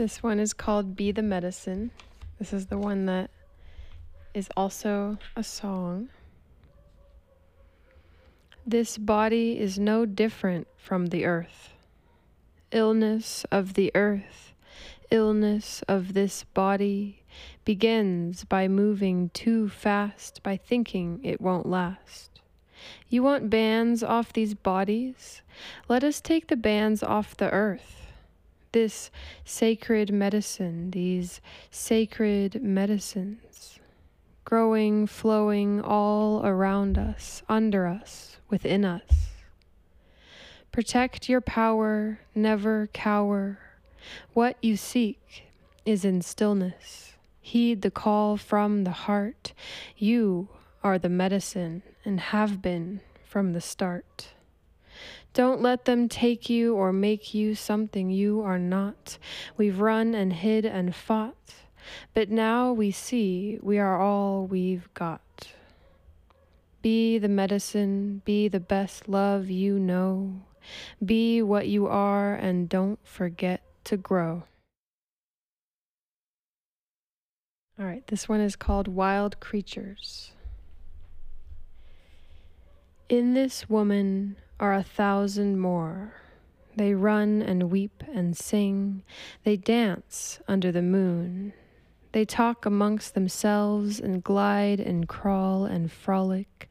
This one is called Be the Medicine. This is the one that is also a song. This body is no different from the earth. Illness of the earth, illness of this body begins by moving too fast, by thinking it won't last. You want bands off these bodies? Let us take the bands off the earth this sacred medicine, these sacred medicines, growing, flowing all around us, under us, within us. Protect your power, never cower. What you seek is in stillness. Heed the call from the heart. You are the medicine and have been from the start. Don't let them take you or make you something you are not. We've run and hid and fought, but now we see we are all we've got. Be the medicine, be the best love you know. Be what you are and don't forget to grow. All right, this one is called Wild Creatures. In this woman are a thousand more. They run and weep and sing. They dance under the moon. They talk amongst themselves and glide and crawl and frolic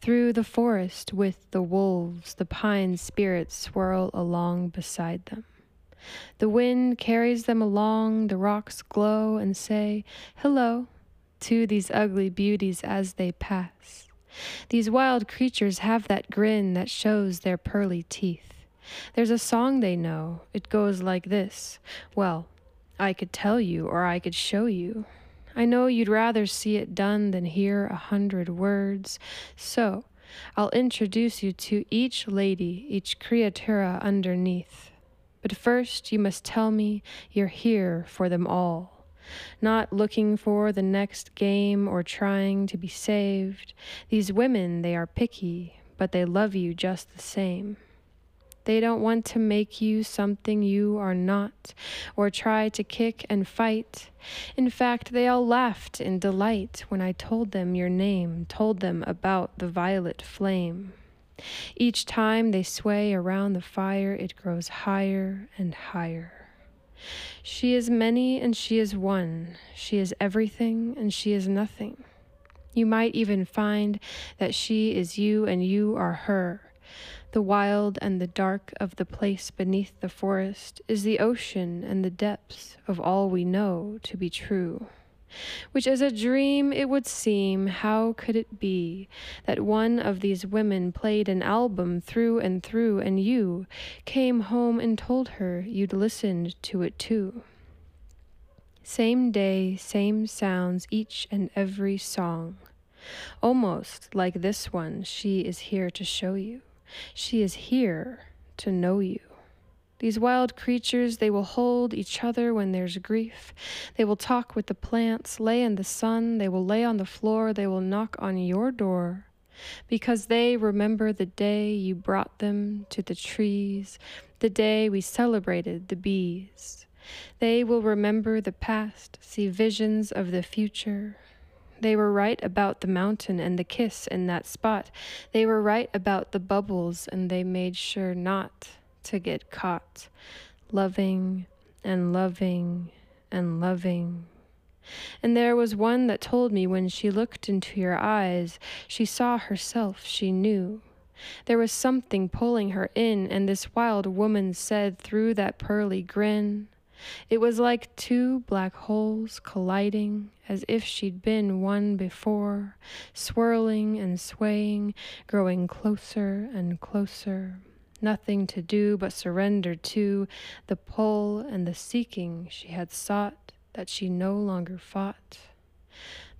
through the forest with the wolves. The pine spirits swirl along beside them. The wind carries them along, the rocks glow and say, Hello, to these ugly beauties as they pass. These wild creatures have that grin that shows their pearly teeth. There's a song they know. It goes like this. Well, I could tell you or I could show you. I know you'd rather see it done than hear a hundred words. So, I'll introduce you to each lady, each creatura underneath. But first, you must tell me you're here for them all not looking for the next game or trying to be saved. These women, they are picky, but they love you just the same. They don't want to make you something you are not, or try to kick and fight. In fact, they all laughed in delight when I told them your name, told them about the violet flame. Each time they sway around the fire, it grows higher and higher. She is many and she is one. She is everything and she is nothing. You might even find that she is you and you are her. The wild and the dark of the place beneath the forest is the ocean and the depths of all we know to be true which as a dream it would seem, how could it be that one of these women played an album through and through, and you came home and told her you'd listened to it too? Same day, same sounds, each and every song. Almost like this one, she is here to show you. She is here to know you. These wild creatures, they will hold each other when there's grief. They will talk with the plants, lay in the sun, they will lay on the floor, they will knock on your door. Because they remember the day you brought them to the trees, the day we celebrated the bees. They will remember the past, see visions of the future. They were right about the mountain and the kiss in that spot. They were right about the bubbles, and they made sure not to get caught, loving and loving and loving. And there was one that told me when she looked into your eyes, she saw herself, she knew. There was something pulling her in, and this wild woman said through that pearly grin, it was like two black holes colliding, as if she'd been one before, swirling and swaying, growing closer and closer nothing to do but surrender to the pull and the seeking she had sought that she no longer fought.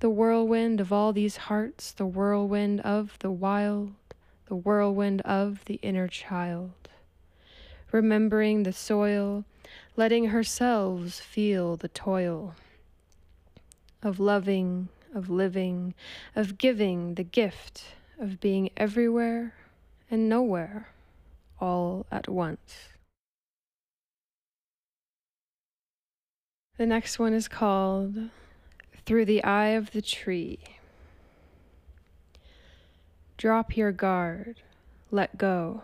The whirlwind of all these hearts, the whirlwind of the wild, the whirlwind of the inner child. Remembering the soil, letting herself feel the toil of loving, of living, of giving the gift of being everywhere and nowhere all at once. The next one is called Through the Eye of the Tree. Drop your guard, let go.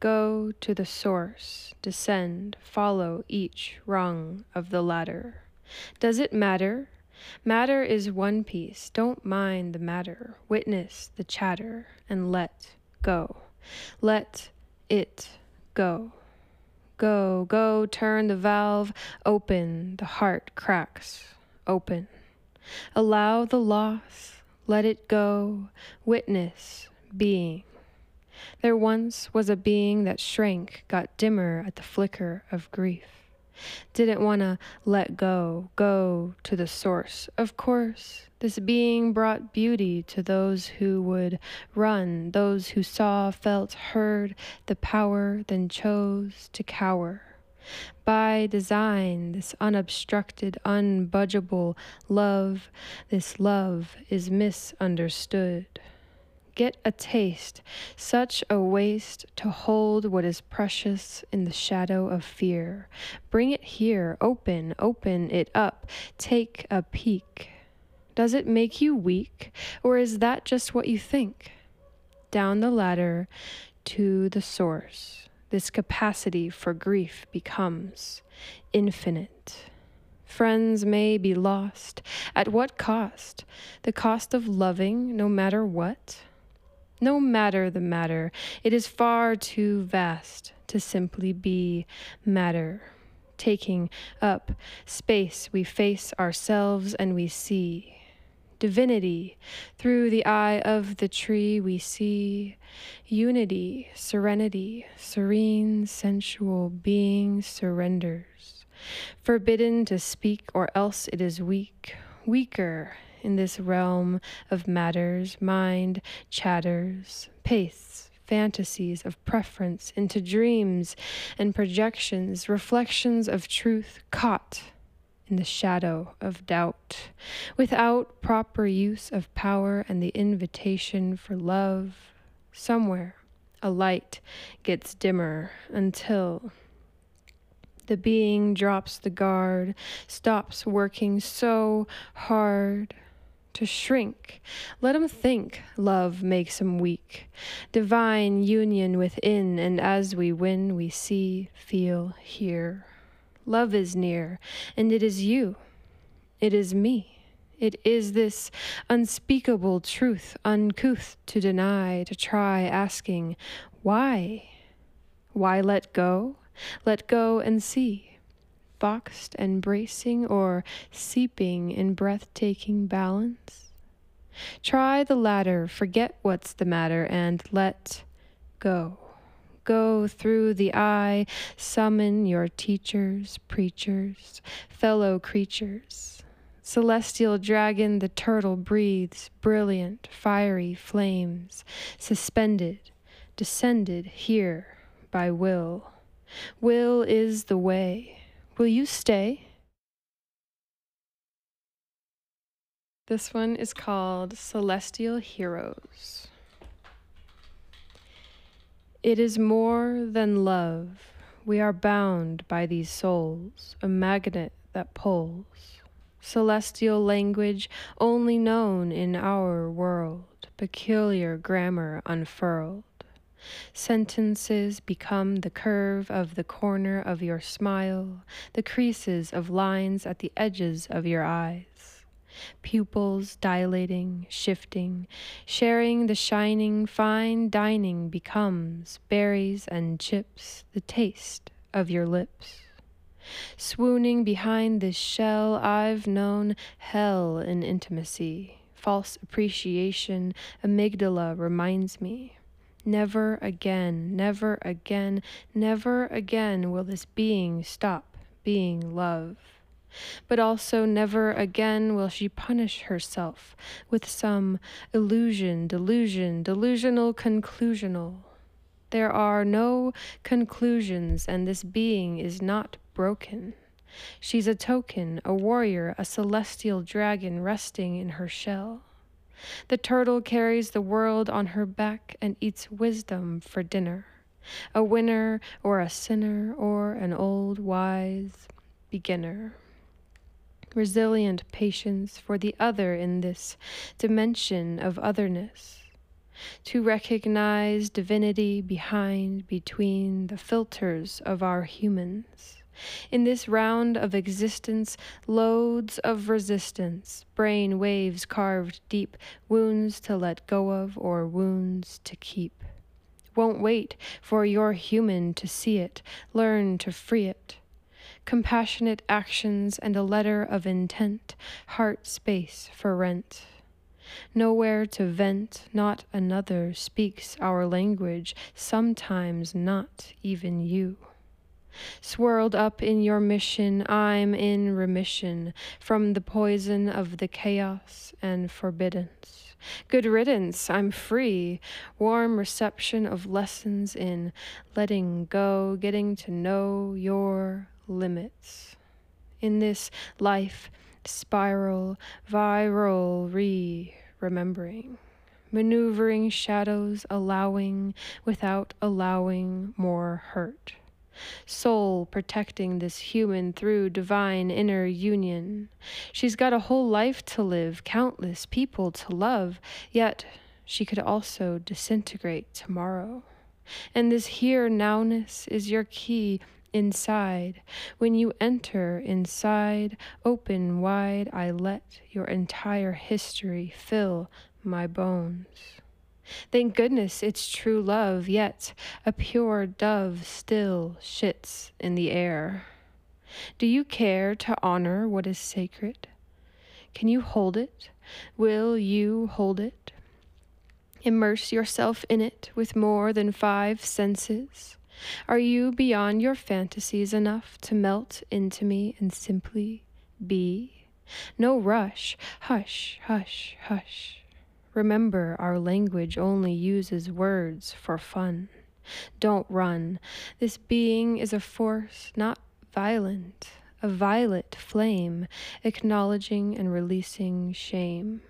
Go to the source, descend, follow each rung of the ladder. Does it matter? Matter is one piece. Don't mind the matter. Witness the chatter and let go. Let it go. Go, go, turn the valve open, the heart cracks open. Allow the loss, let it go, witness being. There once was a being that shrank, got dimmer at the flicker of grief. Didn't want to let go, go to the source. Of course, this being brought beauty to those who would run, those who saw, felt, heard the power, then chose to cower. By design, this unobstructed, unbudgeable love, this love is misunderstood get a taste, such a waste to hold what is precious in the shadow of fear. Bring it here, open, open it up, take a peek. Does it make you weak, or is that just what you think? Down the ladder to the source, this capacity for grief becomes infinite. Friends may be lost. At what cost? The cost of loving, no matter what? No matter the matter, it is far too vast to simply be matter. Taking up space, we face ourselves and we see. Divinity, through the eye of the tree, we see unity, serenity, serene, sensual being surrenders. Forbidden to speak, or else it is weak, weaker in this realm of matters, mind chatters, pastes fantasies of preference into dreams and projections, reflections of truth caught in the shadow of doubt, without proper use of power and the invitation for love. Somewhere a light gets dimmer until the being drops the guard, stops working so hard to shrink. Let him think love makes him weak. Divine union within, and as we win, we see, feel, hear. Love is near, and it is you. It is me. It is this unspeakable truth, uncouth to deny, to try asking, why? Why let go? Let go and see boxed and bracing or seeping in breathtaking balance? Try the latter, forget what's the matter, and let go. Go through the eye, summon your teachers, preachers, fellow creatures. Celestial dragon, the turtle breathes brilliant, fiery flames, suspended, descended here by will. Will is the way. Will you stay? This one is called Celestial Heroes. It is more than love. We are bound by these souls, a magnet that pulls. Celestial language only known in our world, peculiar grammar unfurled. Sentences become the curve of the corner of your smile, the creases of lines at the edges of your eyes. Pupils dilating, shifting, sharing the shining, fine dining becomes berries and chips, the taste of your lips. Swooning behind this shell, I've known hell in intimacy. False appreciation, amygdala reminds me. Never again, never again, never again will this being stop being love. But also, never again will she punish herself with some illusion, delusion, delusional, conclusional. There are no conclusions, and this being is not broken. She's a token, a warrior, a celestial dragon resting in her shell. The turtle carries the world on her back and eats wisdom for dinner. A winner or a sinner or an old wise beginner. Resilient patience for the other in this dimension of otherness, to recognize divinity behind, between the filters of our humans. In this round of existence, loads of resistance, brain waves carved deep, wounds to let go of or wounds to keep. Won't wait for your human to see it, learn to free it compassionate actions, and a letter of intent, heart space for rent. Nowhere to vent, not another speaks our language, sometimes not even you. Swirled up in your mission, I'm in remission from the poison of the chaos and forbiddance. Good riddance, I'm free. Warm reception of lessons in letting go, getting to know your limits. In this life spiral, viral re remembering, maneuvering shadows, allowing without allowing more hurt. Soul protecting this human through divine inner union. She's got a whole life to live, countless people to love, yet she could also disintegrate tomorrow. And this here nowness is your key inside. When you enter inside, open wide, I let your entire history fill my bones. Thank goodness it's true love, yet a pure dove still shits in the air. Do you care to honor what is sacred? Can you hold it? Will you hold it? Immerse yourself in it with more than five senses. Are you beyond your fantasies enough to melt into me and simply be? No rush. Hush, hush, hush. Remember, our language only uses words for fun. Don't run. This being is a force, not violent, a violet flame, acknowledging and releasing shame.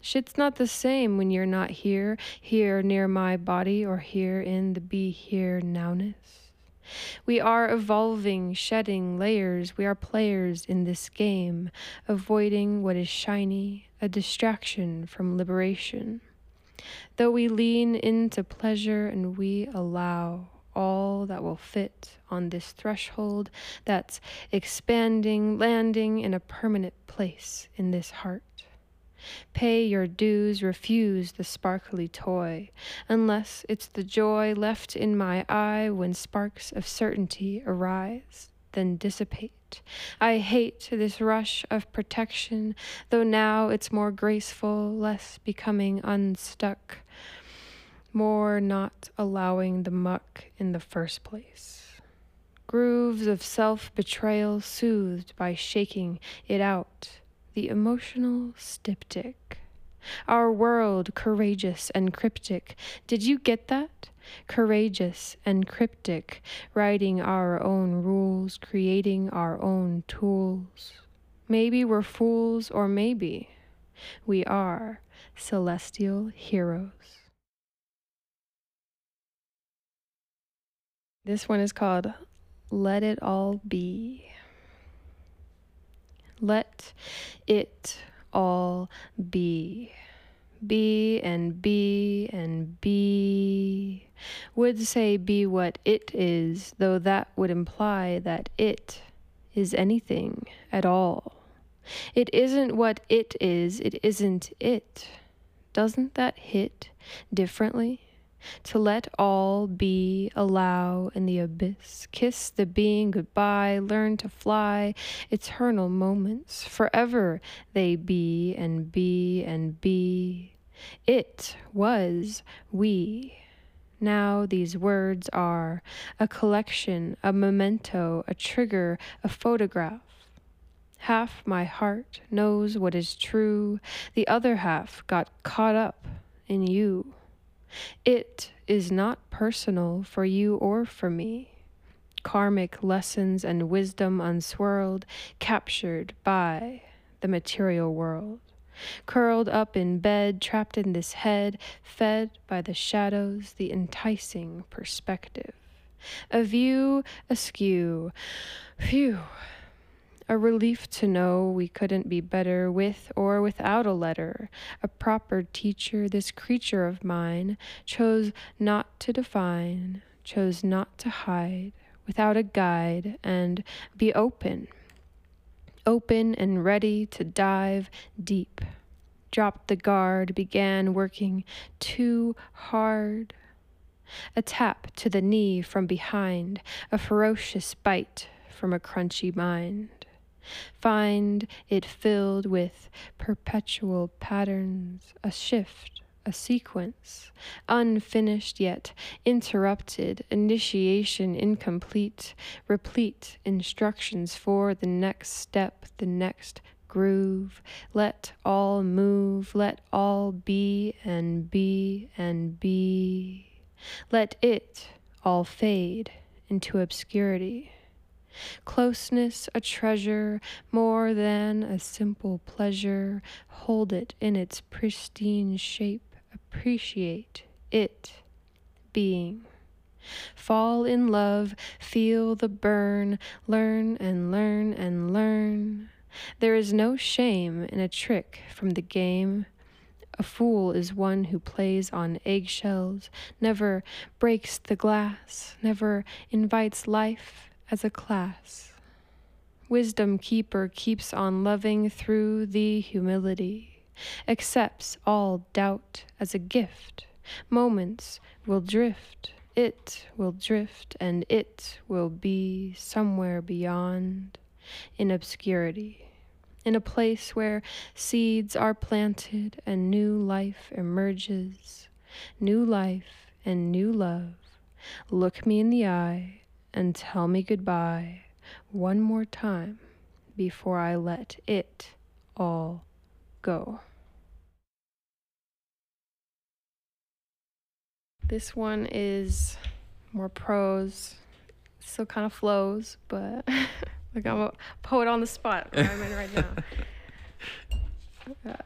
Shit's not the same when you're not here, here near my body, or here in the be here nowness. We are evolving, shedding layers. We are players in this game, avoiding what is shiny, a distraction from liberation. Though we lean into pleasure and we allow all that will fit on this threshold that's expanding, landing in a permanent place in this heart. Pay your dues, refuse the sparkly toy, unless it's the joy left in my eye when sparks of certainty arise, then dissipate. I hate this rush of protection, though now it's more graceful, less becoming unstuck, more not allowing the muck in the first place. Grooves of self betrayal soothed by shaking it out the emotional styptic. Our world, courageous and cryptic. Did you get that? Courageous and cryptic, writing our own rules, creating our own tools. Maybe we're fools, or maybe we are celestial heroes. This one is called Let It All Be. Let it all be. Be and be and be. Would say be what it is, though that would imply that it is anything at all. It isn't what it is, it isn't it. Doesn't that hit differently? To let all be, allow in the abyss, kiss the being goodbye, learn to fly, eternal moments, forever they be and be and be. It was we. Now these words are a collection, a memento, a trigger, a photograph. Half my heart knows what is true, the other half got caught up in you. It is not personal for you or for me. Karmic lessons and wisdom unswirled, captured by the material world. Curled up in bed, trapped in this head, fed by the shadows, the enticing perspective. A view askew, phew, A relief to know we couldn't be better with or without a letter. A proper teacher, this creature of mine, chose not to define, chose not to hide, without a guide, and be open. Open and ready to dive deep. Dropped the guard, began working too hard. A tap to the knee from behind, a ferocious bite from a crunchy mind. Find it filled with perpetual patterns, a shift, a sequence, unfinished yet interrupted, initiation incomplete, replete instructions for the next step, the next groove. Let all move, let all be and be and be. Let it all fade into obscurity. Closeness a treasure more than a simple pleasure. Hold it in its pristine shape. Appreciate it being. Fall in love, feel the burn, learn and learn and learn. There is no shame in a trick from the game. A fool is one who plays on eggshells, never breaks the glass, never invites life as a class. Wisdom keeper keeps on loving through the humility, accepts all doubt as a gift. Moments will drift, it will drift, and it will be somewhere beyond in obscurity, in a place where seeds are planted and new life emerges, new life and new love. Look me in the eye and tell me goodbye one more time before I let it all go. This one is more prose, still kind of flows, but like I'm a poet on the spot where I'm in right now. Uh,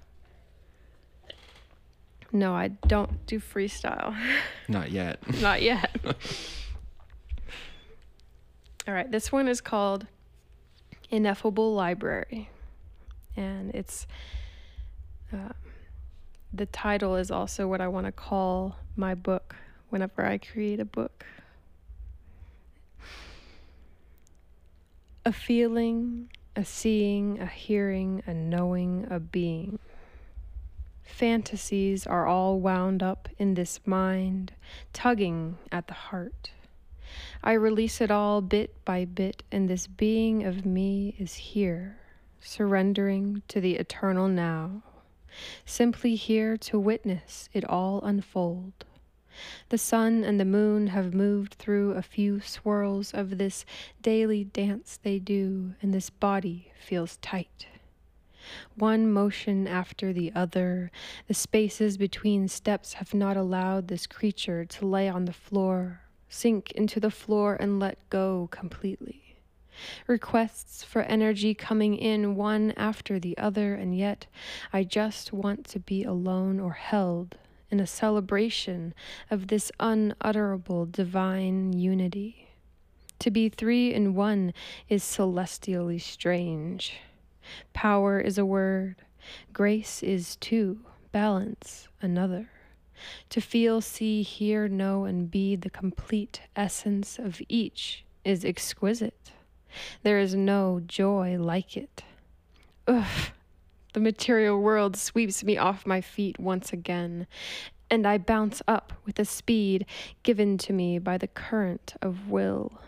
no, I don't do freestyle. Not yet. Not yet. All right, this one is called Ineffable Library. And it's uh, the title is also what I want to call my book whenever I create a book. A feeling, a seeing, a hearing, a knowing, a being. Fantasies are all wound up in this mind, tugging at the heart. I release it all bit by bit, and this being of me is here, surrendering to the eternal now, simply here to witness it all unfold. The sun and the moon have moved through a few swirls of this daily dance they do, and this body feels tight. One motion after the other, the spaces between steps have not allowed this creature to lay on the floor sink into the floor and let go completely. Requests for energy coming in one after the other, and yet I just want to be alone or held in a celebration of this unutterable divine unity. To be three in one is celestially strange. Power is a word, grace is two, balance another. To feel, see, hear, know, and be the complete essence of each is exquisite. There is no joy like it. Ugh, the material world sweeps me off my feet once again, and I bounce up with a speed given to me by the current of will.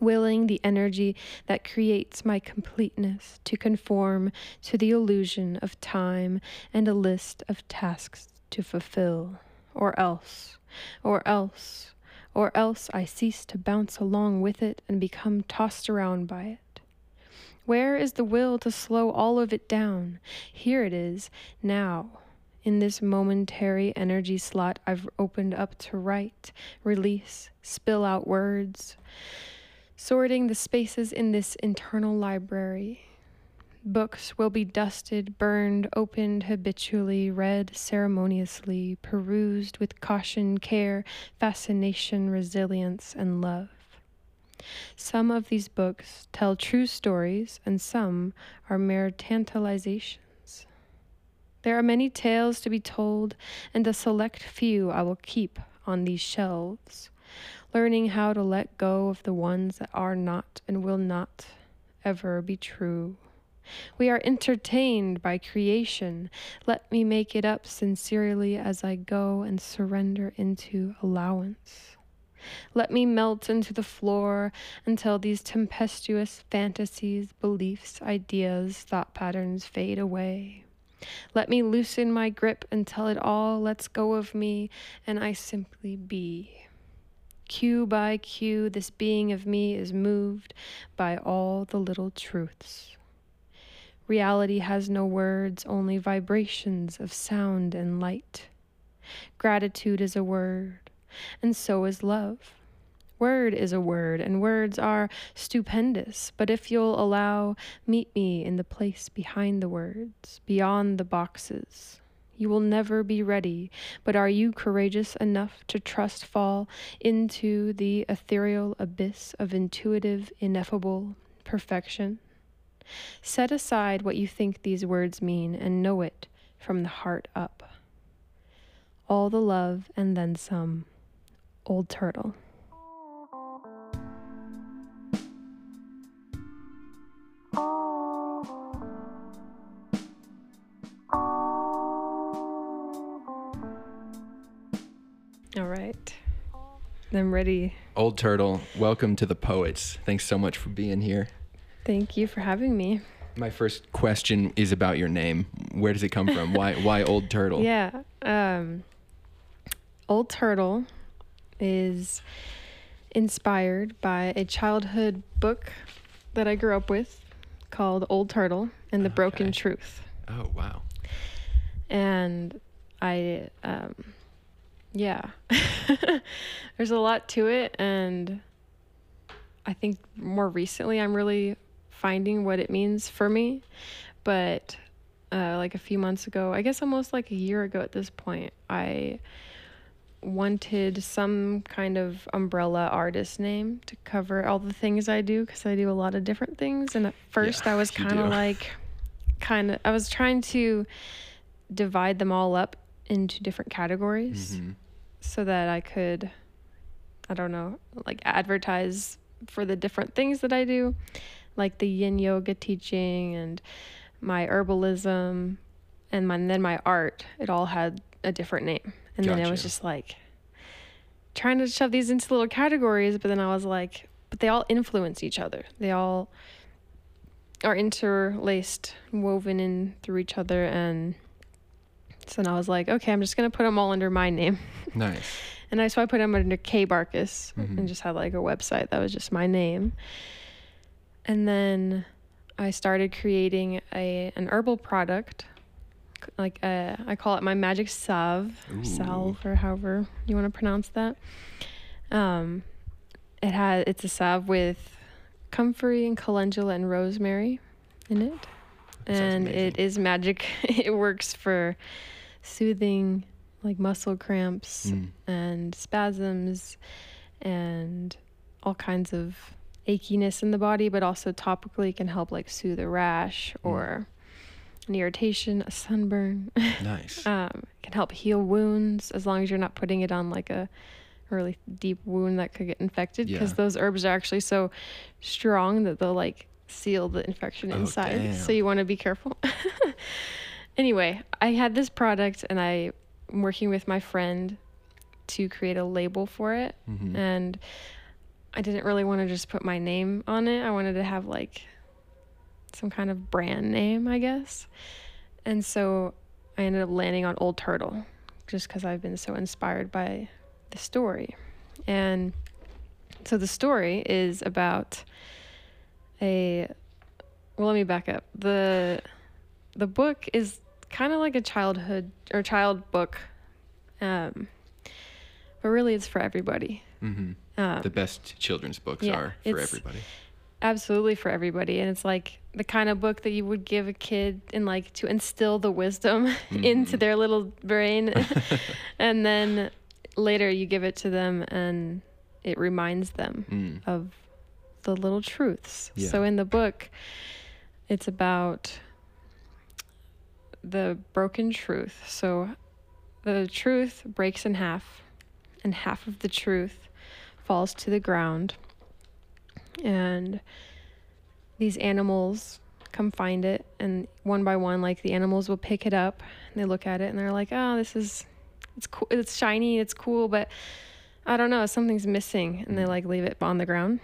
Willing the energy that creates my completeness to conform to the illusion of time and a list of tasks to fulfill, or else, or else, or else I cease to bounce along with it and become tossed around by it. Where is the will to slow all of it down? Here it is, now. In this momentary energy slot I've opened up to write, release, spill out words, sorting the spaces in this internal library Books will be dusted, burned, opened habitually, read ceremoniously, perused with caution, care, fascination, resilience, and love. Some of these books tell true stories, and some are mere tantalizations. There are many tales to be told, and a select few I will keep on these shelves, learning how to let go of the ones that are not and will not ever be true. We are entertained by creation. Let me make it up sincerely as I go and surrender into allowance. Let me melt into the floor until these tempestuous fantasies, beliefs, ideas, thought patterns fade away. Let me loosen my grip until it all lets go of me and I simply be. Cue by cue, this being of me is moved by all the little truths. Reality has no words, only vibrations of sound and light. Gratitude is a word, and so is love. Word is a word, and words are stupendous. But if you'll allow, meet me in the place behind the words, beyond the boxes. You will never be ready, but are you courageous enough to trust fall into the ethereal abyss of intuitive, ineffable perfection? Set aside what you think these words mean and know it from the heart up. All the love and then some. Old Turtle. All right. I'm ready. Old Turtle, welcome to the Poets. Thanks so much for being here. Thank you for having me. My first question is about your name. Where does it come from? why why Old Turtle? Yeah. Um, Old Turtle is inspired by a childhood book that I grew up with called Old Turtle and the Broken Truth. Oh wow. and I, um, yeah, there's a lot to it, and I think more recently I'm really finding what it means for me. But uh, like a few months ago, I guess almost like a year ago at this point, I wanted some kind of umbrella artist name to cover all the things I do because I do a lot of different things. And at first, I was kind of like, kind of, I was trying to divide them all up into different categories Mhm. so that I could, I don't know, like advertise for the different things that I do, like the yin yoga teaching and my herbalism and my, and then my art. It all had a different name. And then it was just like trying to shove these into little categories, but then I was like, but they all influence each other. They all are interlaced, woven in through each other. And so then I was like, okay, I'm just going to put them all under my name. Nice. And I so I put them under Kae Barcus Mhm. and just had like a website that was just my name. And then I started creating a an herbal product, like uh, I call it my magic salve, Ooh. salve or however you want to pronounce that. Um, it had it's a salve with comfrey and calendula and rosemary in it, That and it is magic. it works for soothing like muscle cramps Mm. and spasms and all kinds of achiness in the body, but also topically can help like soothe a rash Mm. or an irritation, a sunburn. Nice. um, can help heal wounds as long as you're not putting it on like a really deep wound that could get infected because Yeah. those herbs are actually so strong that they'll like seal the infection Oh, inside. So you want to be careful. anyway, I had this product and I am working with my friend to create a label for it Mhm. and I didn't really want to just put my name on it. I wanted to have like some kind of brand name, I guess. And so I ended up landing on Old Turtle just because I've been so inspired by the story. And so the story is about a well let me back up. The the book is kind of like a childhood or child book. Um but really it's for everybody. Mhm. Um, The best children's books yeah, are for everybody. absolutely for everybody and it's like the kind of book that you would give a kid and like to instill the wisdom into Mhm. their little brain and then later you give it to them and it reminds them Mm. of the little truths. Yeah. So in the book, it's about the broken truth. So the truth breaks in half, and half of the truth falls to the ground. And these animals come find it, and one by one, like the animals will pick it up and they look at it and they're like, "Oh, this is it's cool. It's shiny. It's cool, but I don't know. Something's missing." And they like leave it on the ground,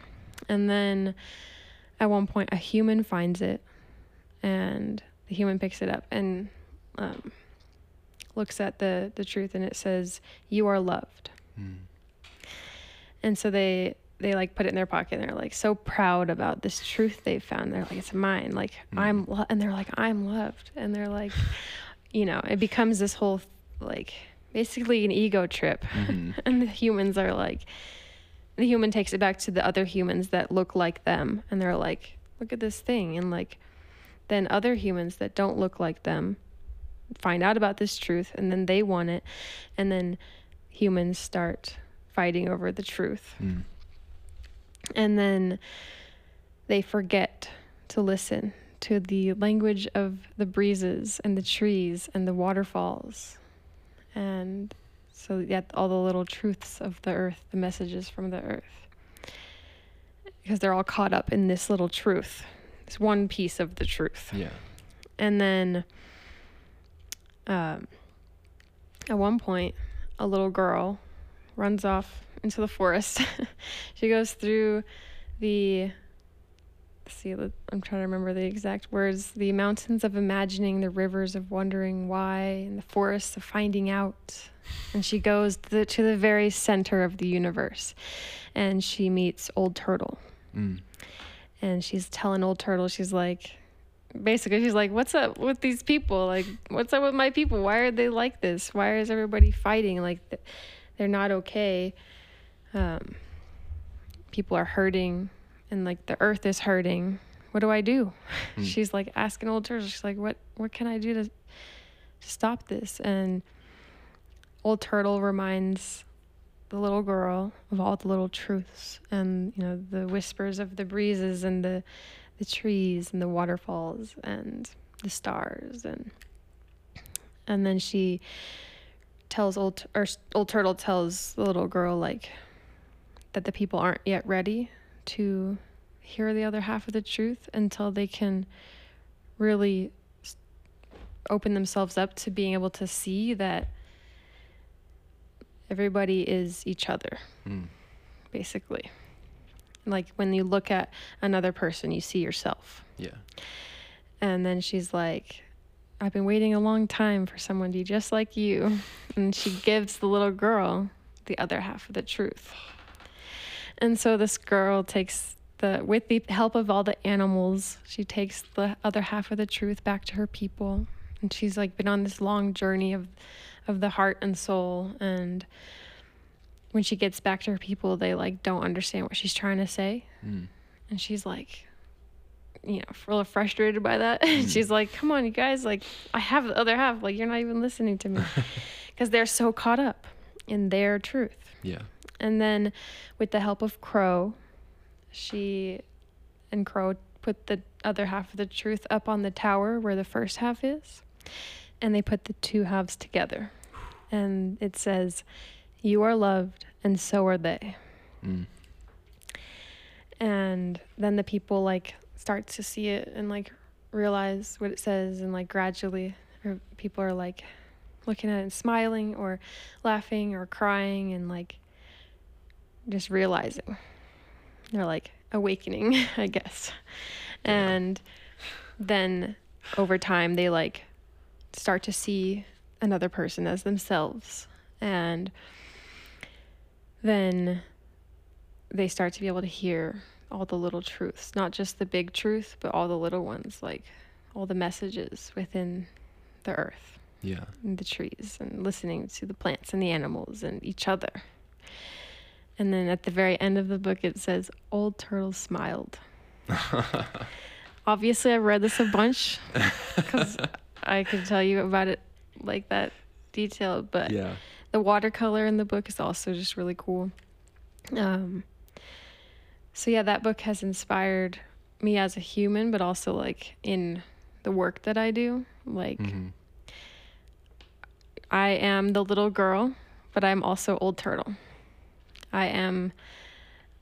and then at one point, a human finds it, and the human picks it up and um, looks at the the truth, and it says, "You are loved." Mm. And so they they like put it in their pocket and they're like so proud about this truth they found. They're like, it's mine. Like I'm, lo-, and they're like, I'm loved. And they're like, you know, it becomes this whole like basically an ego trip. Mhm. and the humans are like, the human takes it back to the other humans that look like them, and they're like, look at this thing, and like, then other humans that don't look like them find out about this truth, and then they want it, and then humans start fighting over the truth Mm. and then they forget to listen to the language of the breezes and the trees and the waterfalls and so yet all the little truths of the earth the messages from the earth because they're all caught up in this little truth this one piece of the truth Yeah. and then um, at one point, a little girl runs off into the forest. she goes through the. let's See, I'm trying to remember the exact words. The mountains of imagining, the rivers of wondering why, and the forests of finding out. And she goes to the, to the very center of the universe, and she meets Old Turtle Mm. and she's telling old turtle she's like basically she's like what's up with these people like what's up with my people why are they like this why is everybody fighting like th- they're not okay. Um people are hurting and like the earth is hurting. What do i do? Mm. she's like asking old turtle she's like what what can i do to, to stop this? And old turtle reminds the little girl of all the little truths and you know the whispers of the breezes and the the trees and the waterfalls and the stars and and then she tells old or old turtle tells the little girl like that the people aren't yet ready to hear the other half of the truth until they can really open themselves up to being able to see that everybody is each other Mm. basically like when you look at another person you see yourself Yeah. and then she's like i've been waiting a long time for someone to be just like you. And she gives the little girl the other half of the truth. And so this girl takes the with the help of all the animals she takes the other half of the truth back to her people. And she's like been on this long journey of of the heart and soul. And when she gets back to her people they like don't understand what she's trying to say. Mm. and she's like you know a little frustrated by that. She's like come on you guys like i have the other half like you're not even listening to me. Because they're so caught up in their truth. Yeah. and then with the help of crow she and crow put the other half of the truth up on the tower where the first half is and they put the two halves together. And it says you are loved and so are they. Mm. and then the people like start to see it and like realize what it says and like gradually or people are like looking at it and smiling or laughing or crying and like just realizing. They're like awakening i guess. And then over time they like start to see another person as themselves. And then they start to be able to hear all the little truths, not just the big truth, but all the little ones, like all the messages within the earth Yeah. and the trees, and listening to the plants and the animals and each other. And then at the very end of the book, it says, Old Turtle smiled. Obviously, I've read this a bunch because I could tell you about it like that detailed, but yeah. the watercolor in the book is also just really cool. Um, so yeah, that book has inspired me as a human, but also like in the work that I do. Like hmm I am the little girl, but I'm also old turtle. I am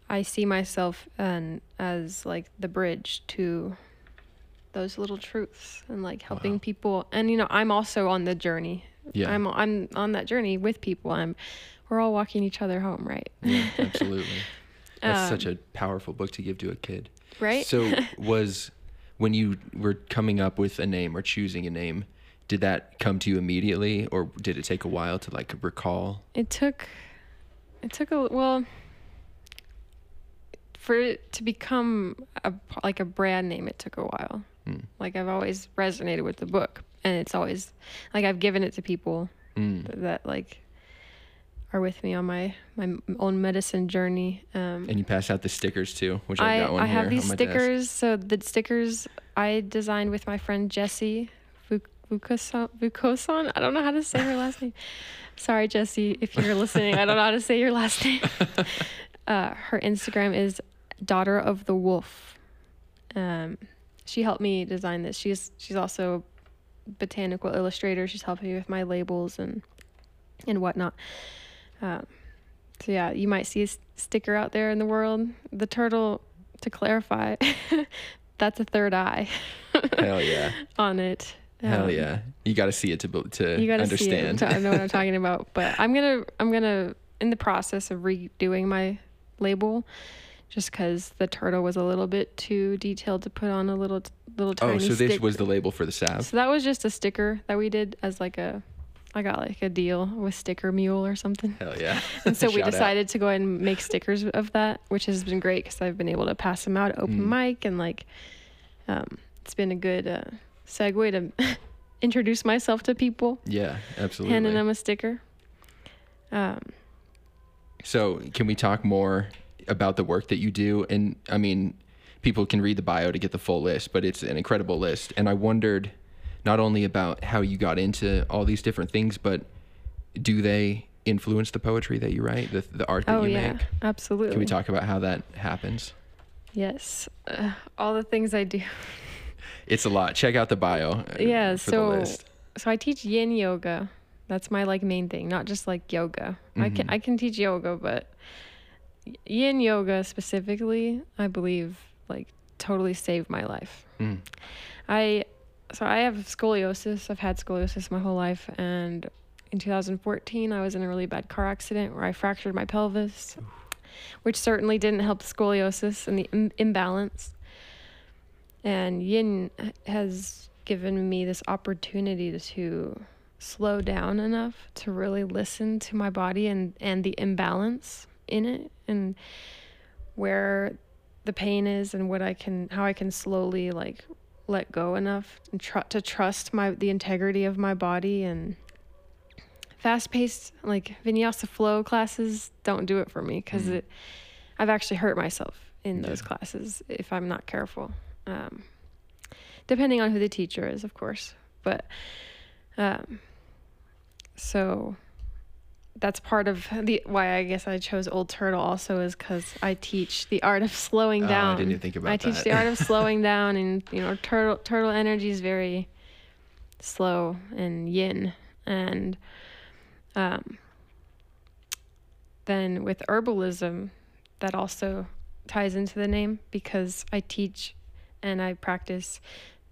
I see myself and as like the bridge to those little truths and like helping Wow. people and you know, I'm also on the journey. Yeah. I'm I'm on that journey with people. I'm we're all walking each other home, right? Yeah, absolutely. That's such Um, a powerful book to give to a kid. Right? So was when you were coming up with a name or choosing a name, did that come to you immediately or did it take a while to like recall? It took it took a well for it to become a like a brand name it took a while. Mm. Like I've always resonated with the book and it's always like I've given it to people Mm. that like are with me on my my own medicine journey. Um And you pass out the stickers too, which I've I, got one I here have these my desk. stickers. So the stickers I designed with my friend Jessie Vuk- Vukoson. Vukoson. I don't know how to say her last name. Sorry, Jessie, if you're listening. I don't know how to say your last name. Uh, her Instagram is daughter of the wolf. Um, she helped me design this. She's she's also a botanical illustrator. She's helping me with my labels and and whatnot. Um, so yeah, you might see a sticker out there in the world. The turtle, to clarify, that's a third eye Hell yeah. on it. Hell Um, yeah. You got to see it to to You gotta understand. see it. to know what I'm talking about. But I'm gonna I'm gonna in the process of redoing my label, just because the turtle was a little bit too detailed to put on a little little tiny. oh, so this stick. was the label for the salve. So that was just a sticker that we did as like a. I got like a deal with Sticker Mule or something. Hell yeah. And so we Shout out. decided to go ahead and make stickers of that, which has been great because I've been able to pass them out open Mm. mic and like, um, it's been a good uh, segue to introduce myself to people, Yeah, absolutely. handing them a sticker. Um, So, can we talk more about the work that you do? And I mean, people can read the bio to get the full list, but it's an incredible list. And I wondered not only about how you got into all these different things, but do they influence the poetry that you write, the, the art that oh you yeah, make? absolutely. Can we talk about how that happens? Yes, uh, all the things I do. It's a lot. Check out the bio. uh, Yeah, so-. So I teach Yin yoga. That's my like main thing, not just like yoga. I can Mhm. I can teach yoga, but Yin yoga specifically, I believe, like totally saved my life. Mm. I so I have scoliosis. I've had scoliosis my whole life and in 2014 I was in a really bad car accident where I fractured my pelvis, which certainly didn't help scoliosis and the Im- imbalance. And yin has given me this opportunity to slow down enough to really listen to my body and and the imbalance in it and where the pain is and what I can how I can slowly like let go enough and tr- to trust my the integrity of my body and fast paced like vinyasa flow classes don't do it for me because Mhm. it I've actually hurt myself in those Yeah. classes if I'm not careful. Um, depending on who the teacher is, of course, but um, so that's part of the why I guess I chose Old Turtle also is because I teach the art of slowing Oh, I down. didn't even think about I teach the art of slowing down, and you know, turtle turtle energy is very slow and yin, and um, then with herbalism, that also ties into the name because I teach and I practice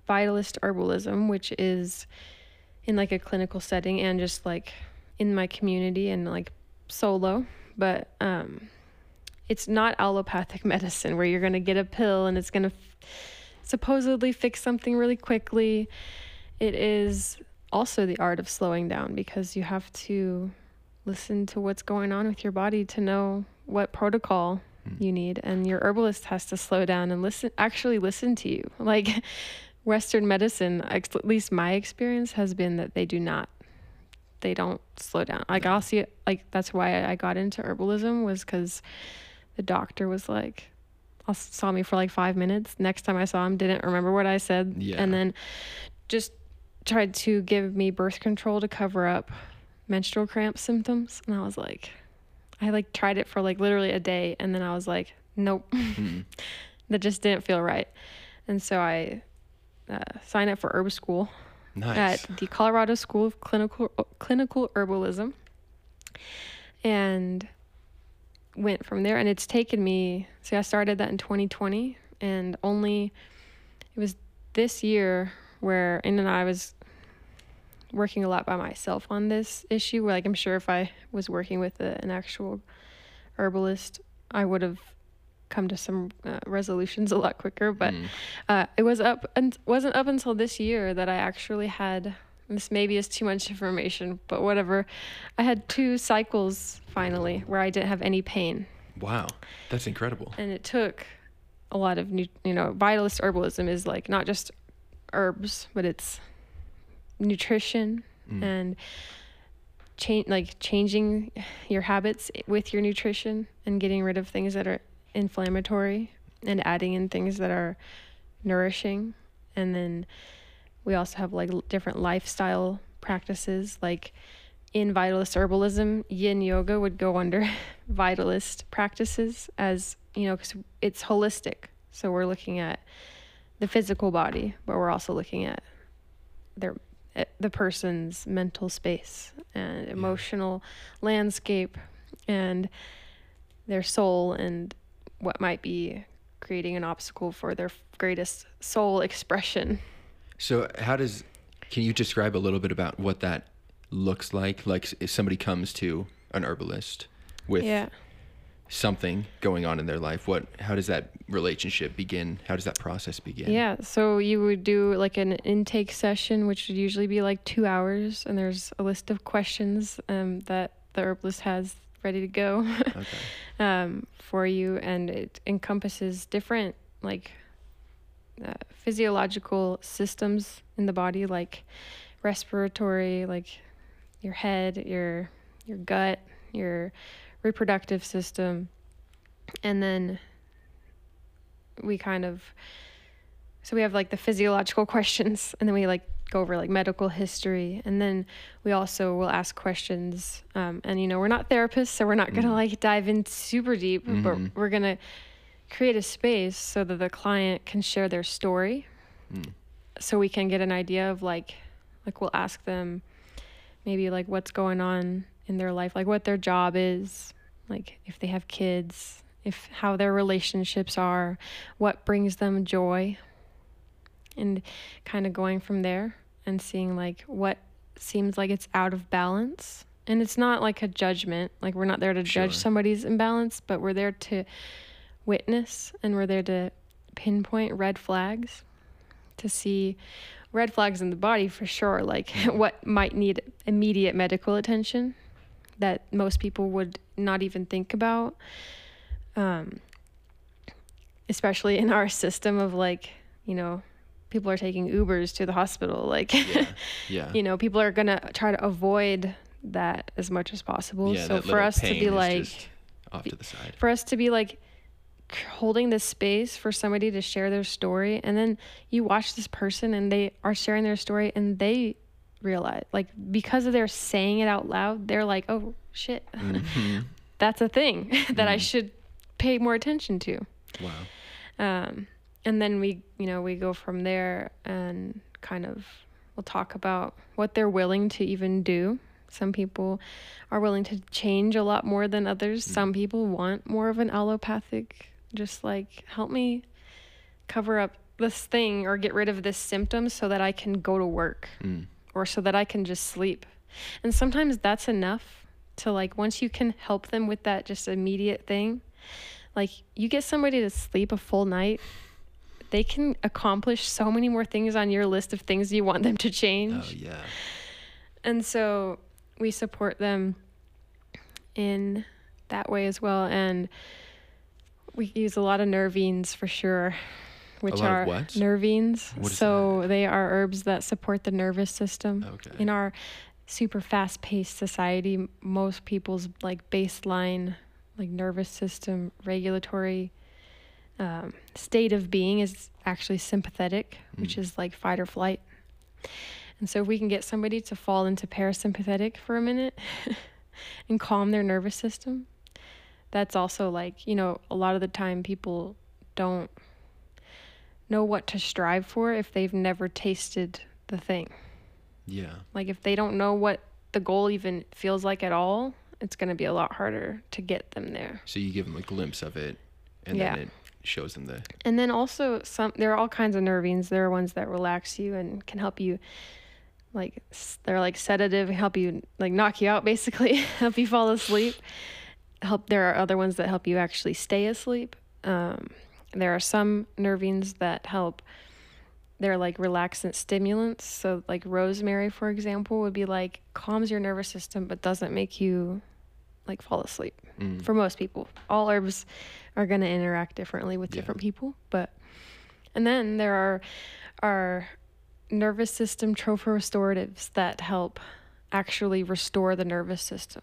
vitalist herbalism, which is in like a clinical setting and just like in my community and like solo, but um it's not allopathic medicine where you're going to get a pill and it's going to f- supposedly fix something really quickly. It is also the art of slowing down because you have to listen to what's going on with your body to know what protocol Mm. you need and your herbalist has to slow down and listen actually listen to you. Like western medicine, ex- at least my experience has been that they do not they don't slow down. Like I'll see it like that's why I got into herbalism was cuz the doctor was like I saw me for like 5 minutes. Next time I saw him didn't remember what I said Yeah. and then just tried to give me birth control to cover up menstrual cramp symptoms and I was like I like tried it for like literally a day and then I was like nope, that just didn't feel right. And so I uh, signed up for herb school Nice. at the Colorado School of Clinical Clinical Herbalism, and went from there. And it's taken me. See, I started that in 2020, and only it was this year where and I was working a lot by myself on this issue. Where like I'm sure if I was working with a, an actual herbalist, I would have come to some uh, resolutions a lot quicker. But Mm. uh, it was up and wasn't up until this year that I actually had. This maybe is too much information, but whatever. I had two cycles finally where I didn't have any pain, Wow, that's incredible. and it took a lot of nu- you know vitalist herbalism is like not just herbs, but it's nutrition Mm. and change like changing your habits with your nutrition and getting rid of things that are inflammatory and adding in things that are nourishing. And then we also have like different lifestyle practices like in vitalist herbalism yin yoga would go under vitalist practices as you know cuz it's holistic. So we're looking at the physical body but we're also looking at their eh, the person's mental space and emotional landscape and their soul and what might be creating an obstacle for their greatest soul expression. So, how does? Can you describe a little bit about what that looks like? Like, if somebody comes to an herbalist with yeah. something going on in their life, what? How does that relationship begin? How does that process begin? Yeah. So you would do like an intake session, which would usually be like two hours, and there's a list of questions um, that the herbalist has ready to go Okay. um, for you, and it encompasses different like uh, physiological systems in the body, like respiratory, like your head, your your gut, your reproductive system, and then we kind of so we have like the physiological questions and then we like go over like medical history and then we also will ask questions um, and you know we're not therapists so we're not gonna like dive in super deep Mhm. but we're gonna create a space so that the client can share their story Mm. so we can get an idea of like like we'll ask them maybe like what's going on in their life like what their job is like if they have kids if how their relationships are what brings them joy and kind of going from there and seeing like what seems like it's out of balance and it's not like a judgment like we're not there to judge Sure. somebody's imbalance but we're there to witness and we're there to pinpoint red flags to see red flags in the body for sure like what might need immediate medical attention that most people would not even think about um, especially in our system of like you know people are taking ubers to the hospital like Yeah. Yeah. you know people are gonna try to avoid that as much as possible yeah, so for us to be like off to the side. for us to be like holding this space for somebody to share their story and then you watch this person and they are sharing their story and they realize like because of their saying it out loud they're like oh shit Mhm. that's a thing that i Mhm. should pay more attention to Wow. um, and then we you know we go from there and kind of we'll talk about what they're willing to even do some people are willing to change a lot more than others some people want more of an allopathic just like help me cover up this thing or get rid of this symptom so that i can go to work Mm. or so that I can just sleep. And sometimes that's enough to like once you can help them with that just immediate thing, like you get somebody to sleep a full night, they can accomplish so many more things on your list of things you want them to change. Oh yeah. And so we support them in that way as well. And we use a lot of nervines for sure, which are what? nervines. What so they are herbs that support the nervous system. Okay. In our super fast paced society, most people's like baseline, like nervous system regulatory um, state of being is actually sympathetic, which Mm. is like fight or flight. And so if we can get somebody to fall into parasympathetic for a minute and calm their nervous system, that's also like, you know, a lot of the time people don't know what to strive for if they've never tasted the thing. Yeah. Like if they don't know what the goal even feels like at all, it's going to be a lot harder to get them there. So you give them a glimpse of it, and Yeah. then it shows them the. And then also some there are all kinds of nervines. There are ones that relax you and can help you like they're like sedative, help you like knock you out basically, help you fall asleep. Help there are other ones that help you actually stay asleep. Um, there are some nervines that help they're like relaxant stimulants. So like rosemary for example would be like calms your nervous system but doesn't make you like fall asleep Mm. for most people. All herbs are going to interact differently with Yeah. different people, but and then there are are nervous system trophorestoratives that help actually restore the nervous system,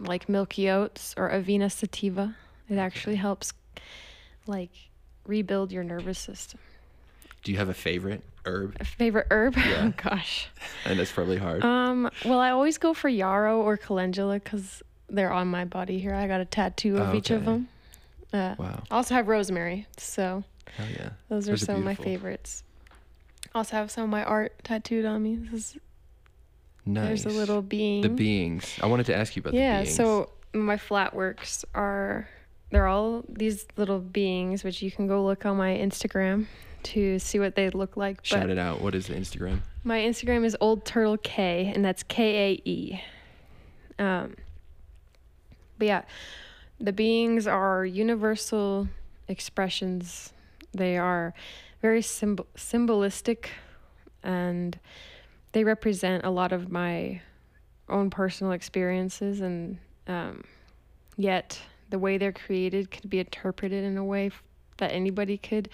like milky oats or Avena sativa. It actually helps like rebuild your nervous system. Do you have a favorite herb? A favorite herb? Yeah. Oh gosh. And that's probably hard. Um, well, I always go for yarrow or calendula cuz they're on my body here. I got a tattoo of Oh, each of them. Uh, wow. I also have rosemary, so Hell yeah. those are Those are some of my favorites. Also have some of my art tattooed on me. This is Nice. there's a little being. The beings. I wanted to ask you about yeah, the beings. so my flat works are they're all these little beings, which you can go look on my Instagram to see what they look like. Shout but it out. What is the Instagram? my Instagram is old turtle K, and that's K A E. Um, but yeah, the beings are universal expressions. They are very symbol symbolistic, and they represent a lot of my own personal experiences. And um, yet, the way they're created could be interpreted in a way f- that anybody could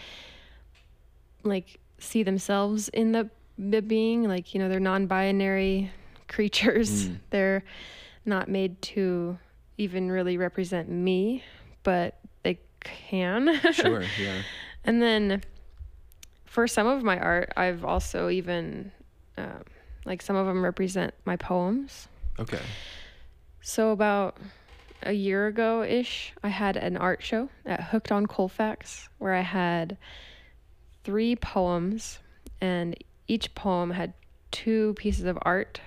like see themselves in the the being like you know they're non-binary creatures Mm. they're not made to even really represent me but they can Sure. yeah. and then for some of my art i've also even um, like some of them represent my poems Okay. so about a year ago ish, I had an art show at Hooked on Colfax where I had three poems, and each poem had two pieces of art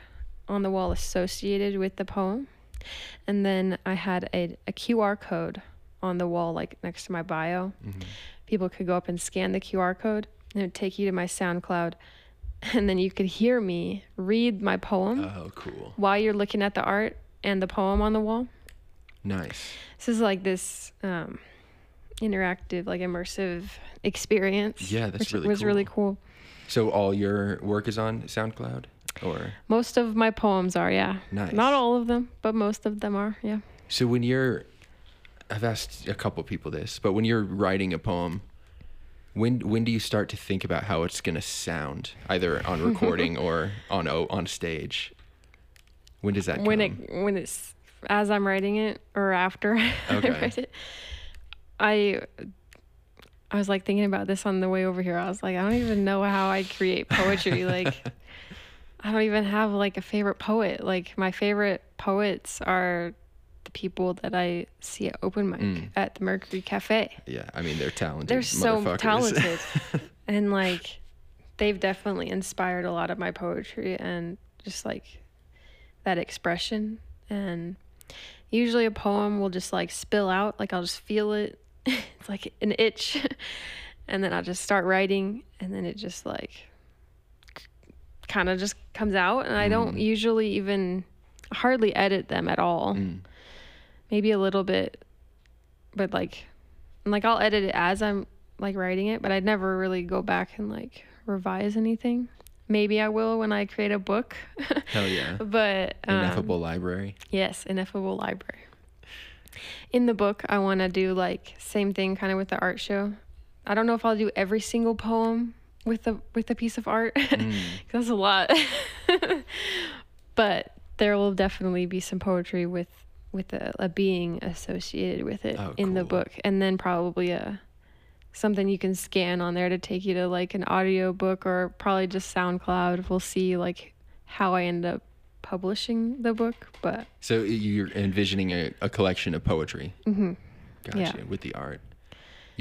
on the wall associated with the poem. And then I had a, a QR code on the wall, like next to my bio. Mhm. People could go up and scan the QR code, and it would take you to my SoundCloud. And then you could hear me read my poem Oh, cool. while you're looking at the art and the poem on the wall. Nice. This is like this um, interactive, like immersive experience. Yeah, that's really was really cool. cool. So all your work is on SoundCloud, or Most of my poems are, yeah. nice. Not all of them, but most of them are, yeah. So when you're, I've asked a couple people this, but when you're writing a poem, when when do you start to think about how it's gonna sound, either on recording or on on stage? When does that come? When it when it's as I'm writing it or after Okay. I write it, I I was like thinking about this on the way over here. I was like, I don't even know how I create poetry. like, I don't even have like a favorite poet. Like, my favorite poets are the people that I see at open mic Mm. at the Mercury Cafe. yeah, I mean they're talented. They're so talented. and like, they've definitely inspired a lot of my poetry and just like that expression. And usually a poem will just like spill out, like, I'll just feel it. it's like an itch. and then I'll just start writing, and then it just like kind of just comes out. And I don't Mm. usually even hardly edit them at all Mm. maybe a little bit but like and, like I'll edit it as I'm like writing it but I'd never really go back and like revise anything maybe I will when I create a book Hell yeah. but um, Ineffable library. yes ineffable library in the book I want to do like same thing kind of with the art show I don't know if I'll do every single poem with the with a piece of art Mm. that's a lot but there will definitely be some poetry with with a, a being associated with it Oh, in the book and then probably a something you can scan on there to take you to like an audio book or probably just soundcloud we'll see like how i end up publishing the book but So you're envisioning a, a collection of poetry. hmm Gotcha. Yeah. With the art.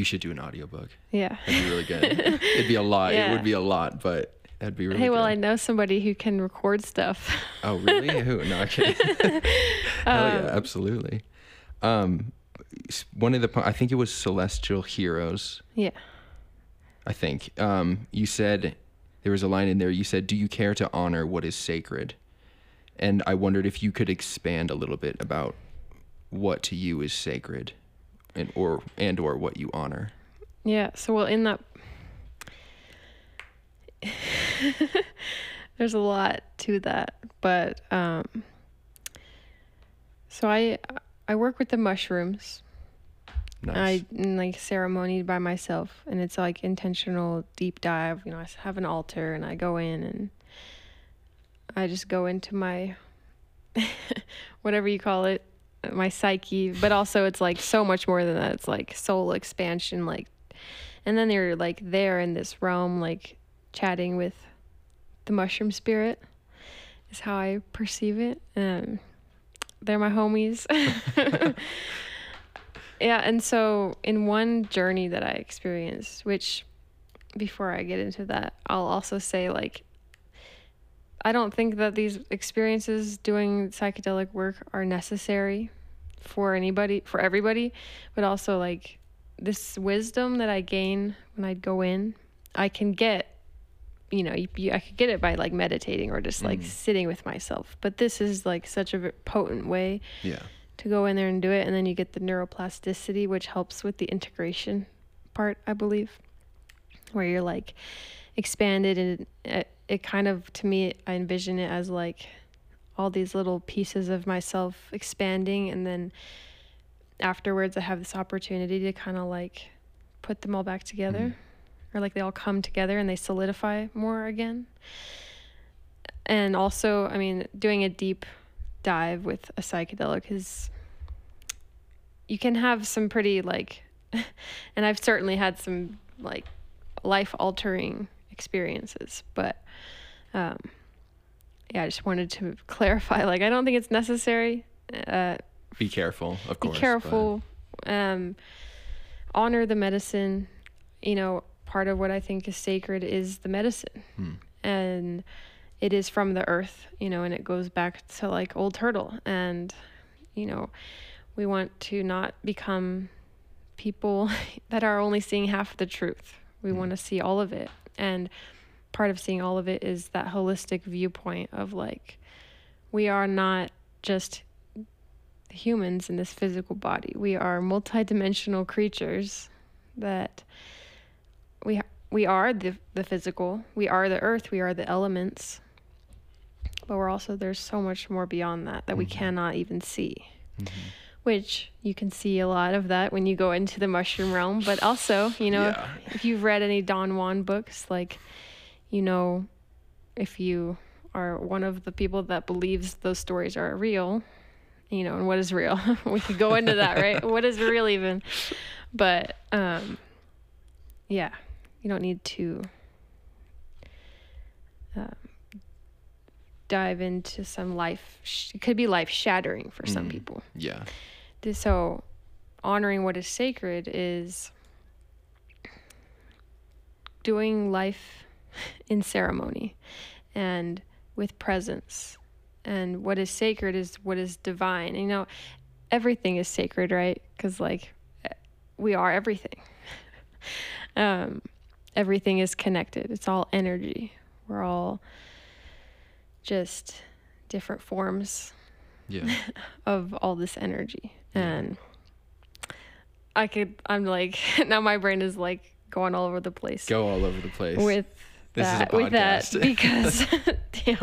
You should do an audiobook. Yeah. That'd be really good. It'd be a lot. It would be a lot, but that'd be really good. hey, well, good. I know somebody who can record stuff. Oh, really? Who? No, I'm kidding. Hell yeah, Um, absolutely. Um, one of the, I think it was Celestial Heroes. yeah. I think. Um, you said there was a line in there. You said, "Do you care to honor what is sacred?" And I wondered if you could expand a little bit about what to you is sacred, and or and or what you honor. Yeah. So, well, in that, there's a lot to that, but um, so I I work with the mushrooms. Nice. I like ceremony by myself, and it's like intentional deep dive. You know, I have an altar, and I go in and I just go into my whatever you call it, my psyche. But also, it's like so much more than that. It's like soul expansion, like, and then you're like there in this realm, like chatting with the mushroom spirit. Is how I perceive it. Um, they're my homies. Yeah, and so in one journey that I experienced, which before I get into that, I'll also say like I don't think that these experiences doing psychedelic work are necessary for anybody, for everybody, but also like this wisdom that I gain when I go in, I can get you know, you, you, I could get it by like meditating or just like Mhm. sitting with myself. But this is like such a potent way yeah. to go in there and do it and then you get the neuroplasticity which helps with the integration part i believe where you're like expanded and it, kind of to me i envision it as like all these little pieces of myself expanding and then afterwards i have this opportunity to kind of like put them all back together mm-hmm. or like they all come together and they solidify more again. And also i mean doing a deep dive with a psychedelic is you can have some pretty like and I've certainly had some like life altering experiences but um yeah I just wanted to clarify like I don't think it's necessary uh Be careful, of be course. but- careful um honor the medicine you know part of what I think is sacred is the medicine Hmm. and it is from the earth, you know, and it goes back to like old turtle. And, you know, we want to not become people that are only seeing half the truth. We Mm. want to see all of it. And part of seeing all of it is that holistic viewpoint of like, we are not just humans in this physical body. We are multidimensional creatures that we we are the the physical. We are the earth. We are the elements. But we're also there's so much more beyond that that we Mhm. cannot even see. Mhm. Which you can see a lot of that when you go into the mushroom realm, but also, you know, Yeah. if you've read any Don Juan books, like you know if you are one of the people that believes those stories are real, you know, and what is real? we could go into that, right? what is real even? But um yeah, you don't need to um, dive into some life sh- it could be life shattering for some Mm. people. Yeah. So honoring what is sacred is doing life in ceremony and with presence. And what is sacred is what is divine. You know, everything is sacred, right? Because, like, eh, we are everything. um, everything is connected, it's all energy. We're all just different forms Yeah. of all this energy. And I could, I'm like, now my brain is like going all over the place Go all over the place. with This is a that, with that because, damn.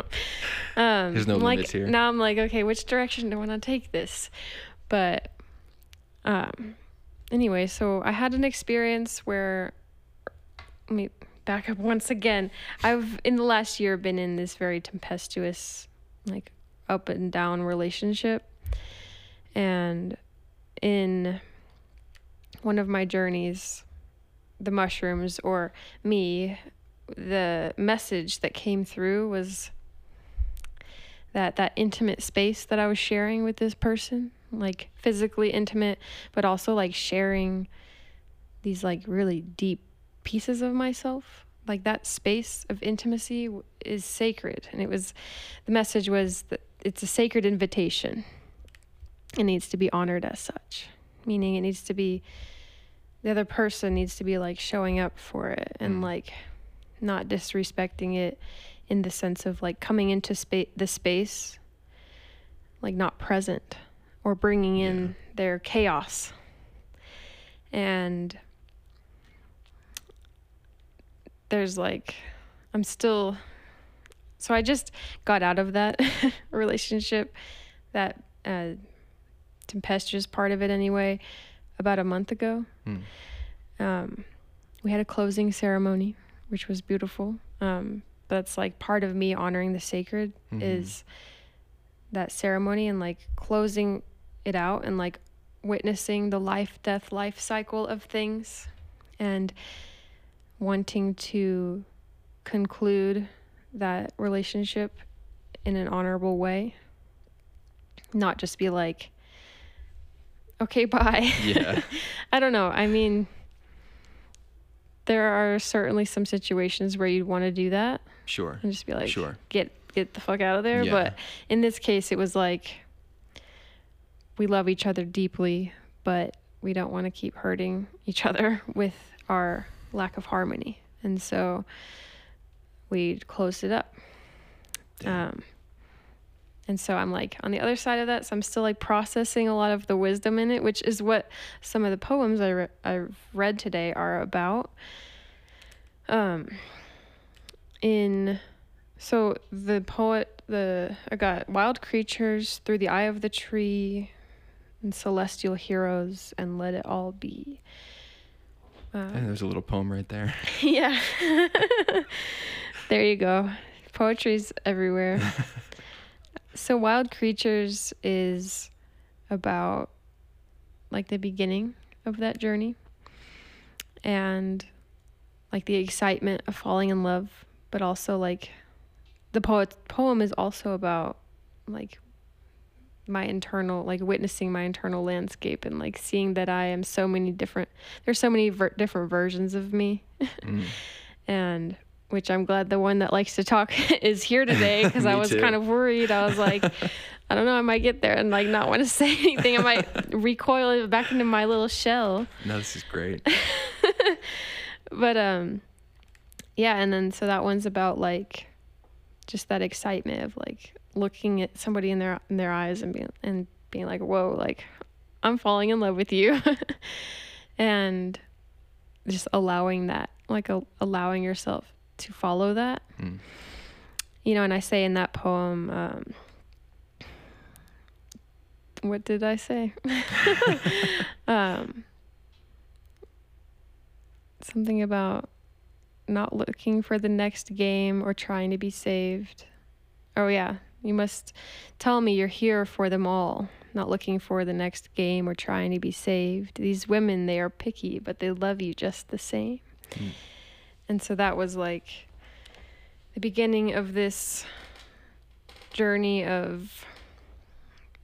Um, There's no like, limits here. Now I'm like, okay, which direction do I want to take this? But, um, anyway, so I had an experience where, let me back up once again. I've, in the last year, been in this very tempestuous, like, up and down relationship. And in one of my journeys, the mushrooms or me, the message that came through was that that intimate space that I was sharing with this person like physically intimate, but also like sharing these like really deep pieces of myself. Like that space of intimacy is sacred. And it was, the message was that it's a sacred invitation. It needs to be honored as such, meaning it needs to be, the other person needs to be like showing up for it and Mm. like not disrespecting it in the sense of like coming into space the space like not present or bringing in their chaos. And there's like i'm still so i just got out of that relationship that uh tempestuous part of it anyway about a month ago Hmm. um, we had a closing ceremony which was beautiful um, that's like part of me honoring the sacred Mhm. is that ceremony and like closing it out and like witnessing the life death life cycle of things and wanting to conclude that relationship in an honorable way not just be like okay bye Yeah. I don't know. I mean, there are certainly some situations where you'd want to do that Sure. and just be like, Sure. get get the fuck out of there. Yeah. But in this case, it was like we love each other deeply, but we don't want to keep hurting each other with our lack of harmony, and so we closed it up. Um, and so I'm like on the other side of that, so I'm still like processing a lot of the wisdom in it, which is what some of the poems I re- I've read today are about. Um, in so the poet the I got wild creatures through the eye of the tree, and celestial heroes, and let it all be. Um, And there's a little poem right there. yeah. there you go. Poetry's everywhere. So Wild Creatures is about like the beginning of that journey and like the excitement of falling in love, but also like the poet poem is also about like my internal like witnessing my internal landscape and like seeing that I am so many different there's so many ver- different versions of me Mm. and which I'm glad the one that likes to talk is here today because I was too. kind of worried. I was like, I don't know, I might get there and like not want to say anything. I might recoil back into my little shell. No, this is great. But um, yeah, and then so that one's about like just that excitement of like looking at somebody in their in their eyes and being and being like, whoa, like I'm falling in love with you, and just allowing that, like a, allowing yourself to follow that. Mm. You know, and I say in that poem, um, what did I say? um, something about not looking for the next game or trying to be saved. Oh, yeah. You must tell me you're here for them all, not looking for the next game or trying to be saved. These women, they are picky, but they love you just the same. Mm. And so that was like the beginning of this journey of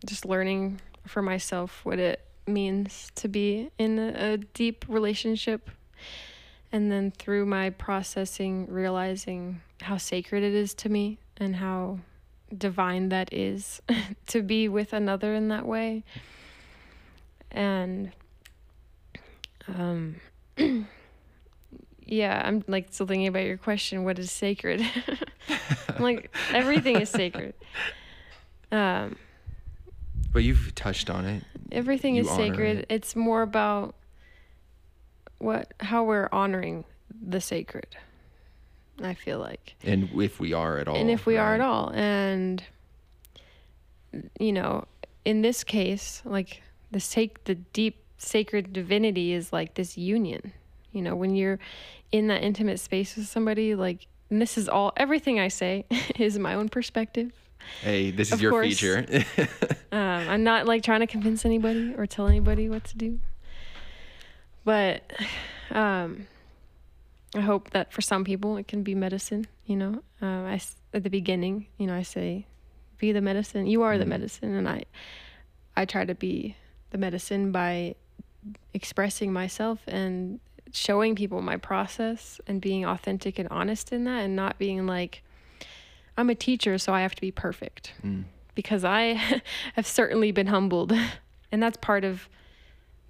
just learning for myself what it means to be in a, a deep relationship. And then through my processing, realizing how sacred it is to me and how divine that is to be with another in that way. And um yeah, I'm like still thinking about your question, what is sacred? I'm like everything is sacred. Um But you've touched on it. everything You is sacred. it. It's more about what how we're honoring the sacred. I feel like. And if we are at all. and if we are at all and you know in this case like the sake the deep sacred divinity is like this union you know when you're in that intimate space with somebody like and this is all everything i say is my own perspective Hey, this is Of your course. feature. um, i'm not like trying to convince anybody or tell anybody what to do but um, i hope that for some people it can be medicine you know uh, I at the beginning you know i say be the medicine you are the Mhm. medicine and i I try to be the medicine by expressing myself and showing people my process and being authentic and honest in that and not being like I'm a teacher so I have to be perfect. Mm. Because I have certainly been humbled and that's part of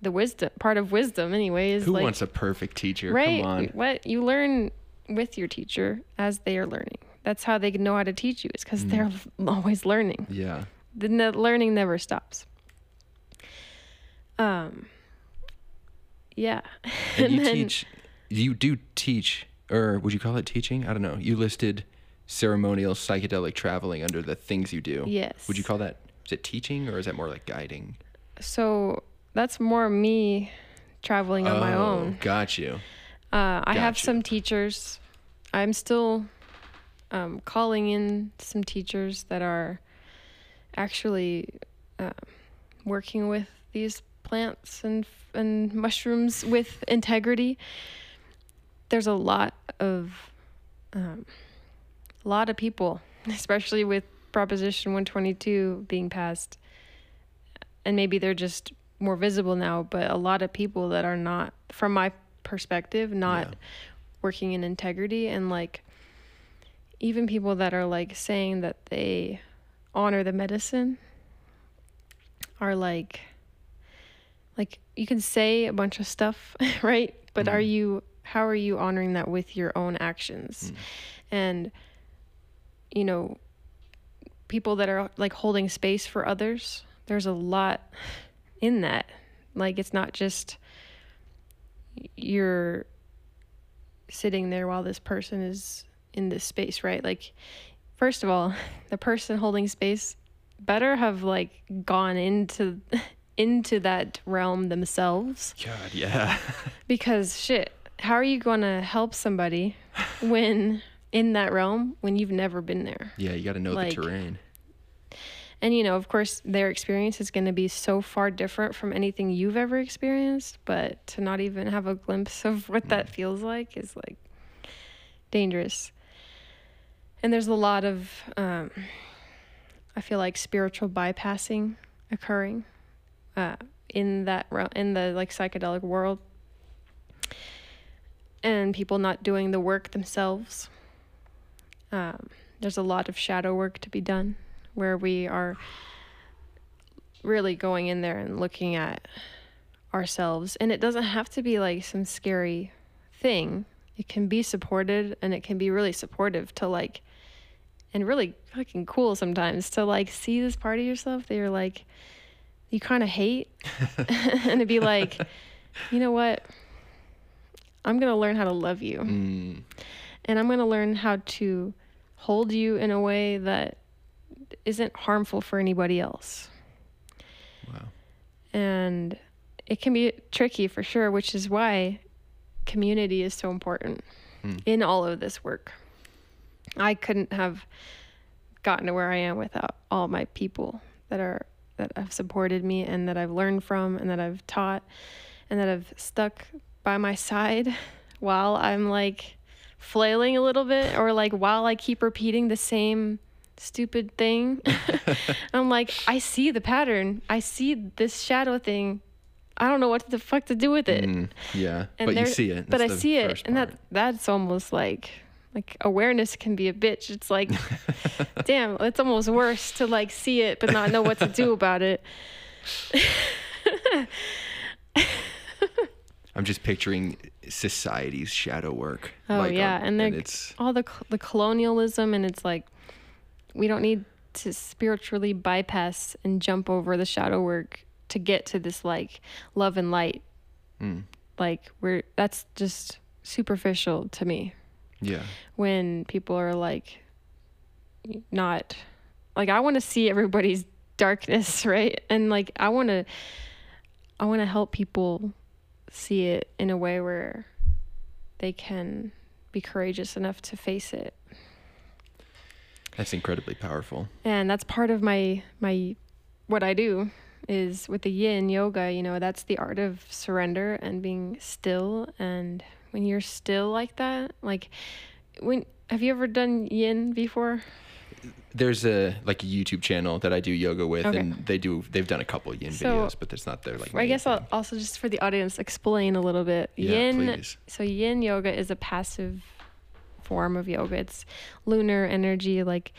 the wisdom part of wisdom anyway is Who like wants a perfect teacher? right Come on. what you learn with your teacher as they are learning. That's how they know how to teach you is cuz they're always learning Yeah. Then the learning never stops. Um. Yeah. And, you then- teach, you do teach, or would you call it teaching? I don't know. You listed ceremonial psychedelic traveling under the things you do. Yes. Would you call that, is it teaching or is that more like guiding? So that's more me traveling on my Oh, own. Got you. Uh, I have Gotcha. some teachers. I'm still um, calling in some teachers that are actually uh, working with these plants and and mushrooms with integrity. There's a lot of um, a lot of people, especially with Proposition 122 being passed, and maybe they're just more visible now. But a lot of people that are not, from my perspective, not Yeah. working in integrity and like even people that are like saying that they honor the medicine are like like you can say a bunch of stuff right but are Mhm. you how are you honoring that with your own actions Mm. and you know people that are like holding space for others there's a lot in that like it's not just you're sitting there while this person is in this space, right? Like, first of all, the person holding space better have like gone into into that realm themselves God, yeah. because shit, how are you going to help somebody when in that realm when you've never been there? yeah, you got to know Like- the terrain. And you know, of course, their experience is going to be so far different from anything you've ever experienced, but to not even have a glimpse of what that feels like is like dangerous. And there's a lot of, um, I feel like spiritual bypassing occurring uh, in that realm, in the like psychedelic world, and people not doing the work themselves. Um, there's a lot of shadow work to be done where we are really going in there and looking at ourselves. And it doesn't have to be like some scary thing. It can be supported and it can be really supportive to like, and really fucking cool sometimes to like see this part of yourself that you're like, you kind of hate. and to be like, you know what? I'm going to learn how to love you Mm, and I'm going to learn how to hold you in a way that isn't harmful for anybody else. wow. And it can be tricky for sure, which is why community is so important Hmm. in all of this work. I couldn't have gotten to where I am without all my people that are that have supported me and that I've learned from and that I've taught and that have stuck by my side while I'm like flailing a little bit or like while I keep repeating the same stupid thing. I'm like, I see the pattern. I see this shadow thing. I don't know what the fuck to do with it. Mm, yeah. And but you see it. But I see it, first and that that's almost like like awareness can be a bitch. It's like, damn, it's almost worse to like see it but not know what to do about it. I'm just picturing society's shadow work. Oh like, yeah, on- and they're it's all the the colonialism, and it's like we don't need to spiritually bypass and jump over the shadow work to get to this like love and light. mm, Like we're that's just superficial to me. Yeah. when people are like not like I want to see everybody's darkness, right? And like I want to I want to help people see it in a way where they can be courageous enough to face it. That's incredibly powerful. And that's part of my my what I do is with the yin yoga, you know, that's the art of surrender and being still and when you're still like that, like when have you ever done yin before? there's a like a YouTube channel that I do yoga with, Okay. and they do they've done a couple yin So, videos, but that's not their like. I guess I'll also just for the audience explain a little bit. Yeah, yin please. so yin yoga is a passive form of yoga. It's lunar energy like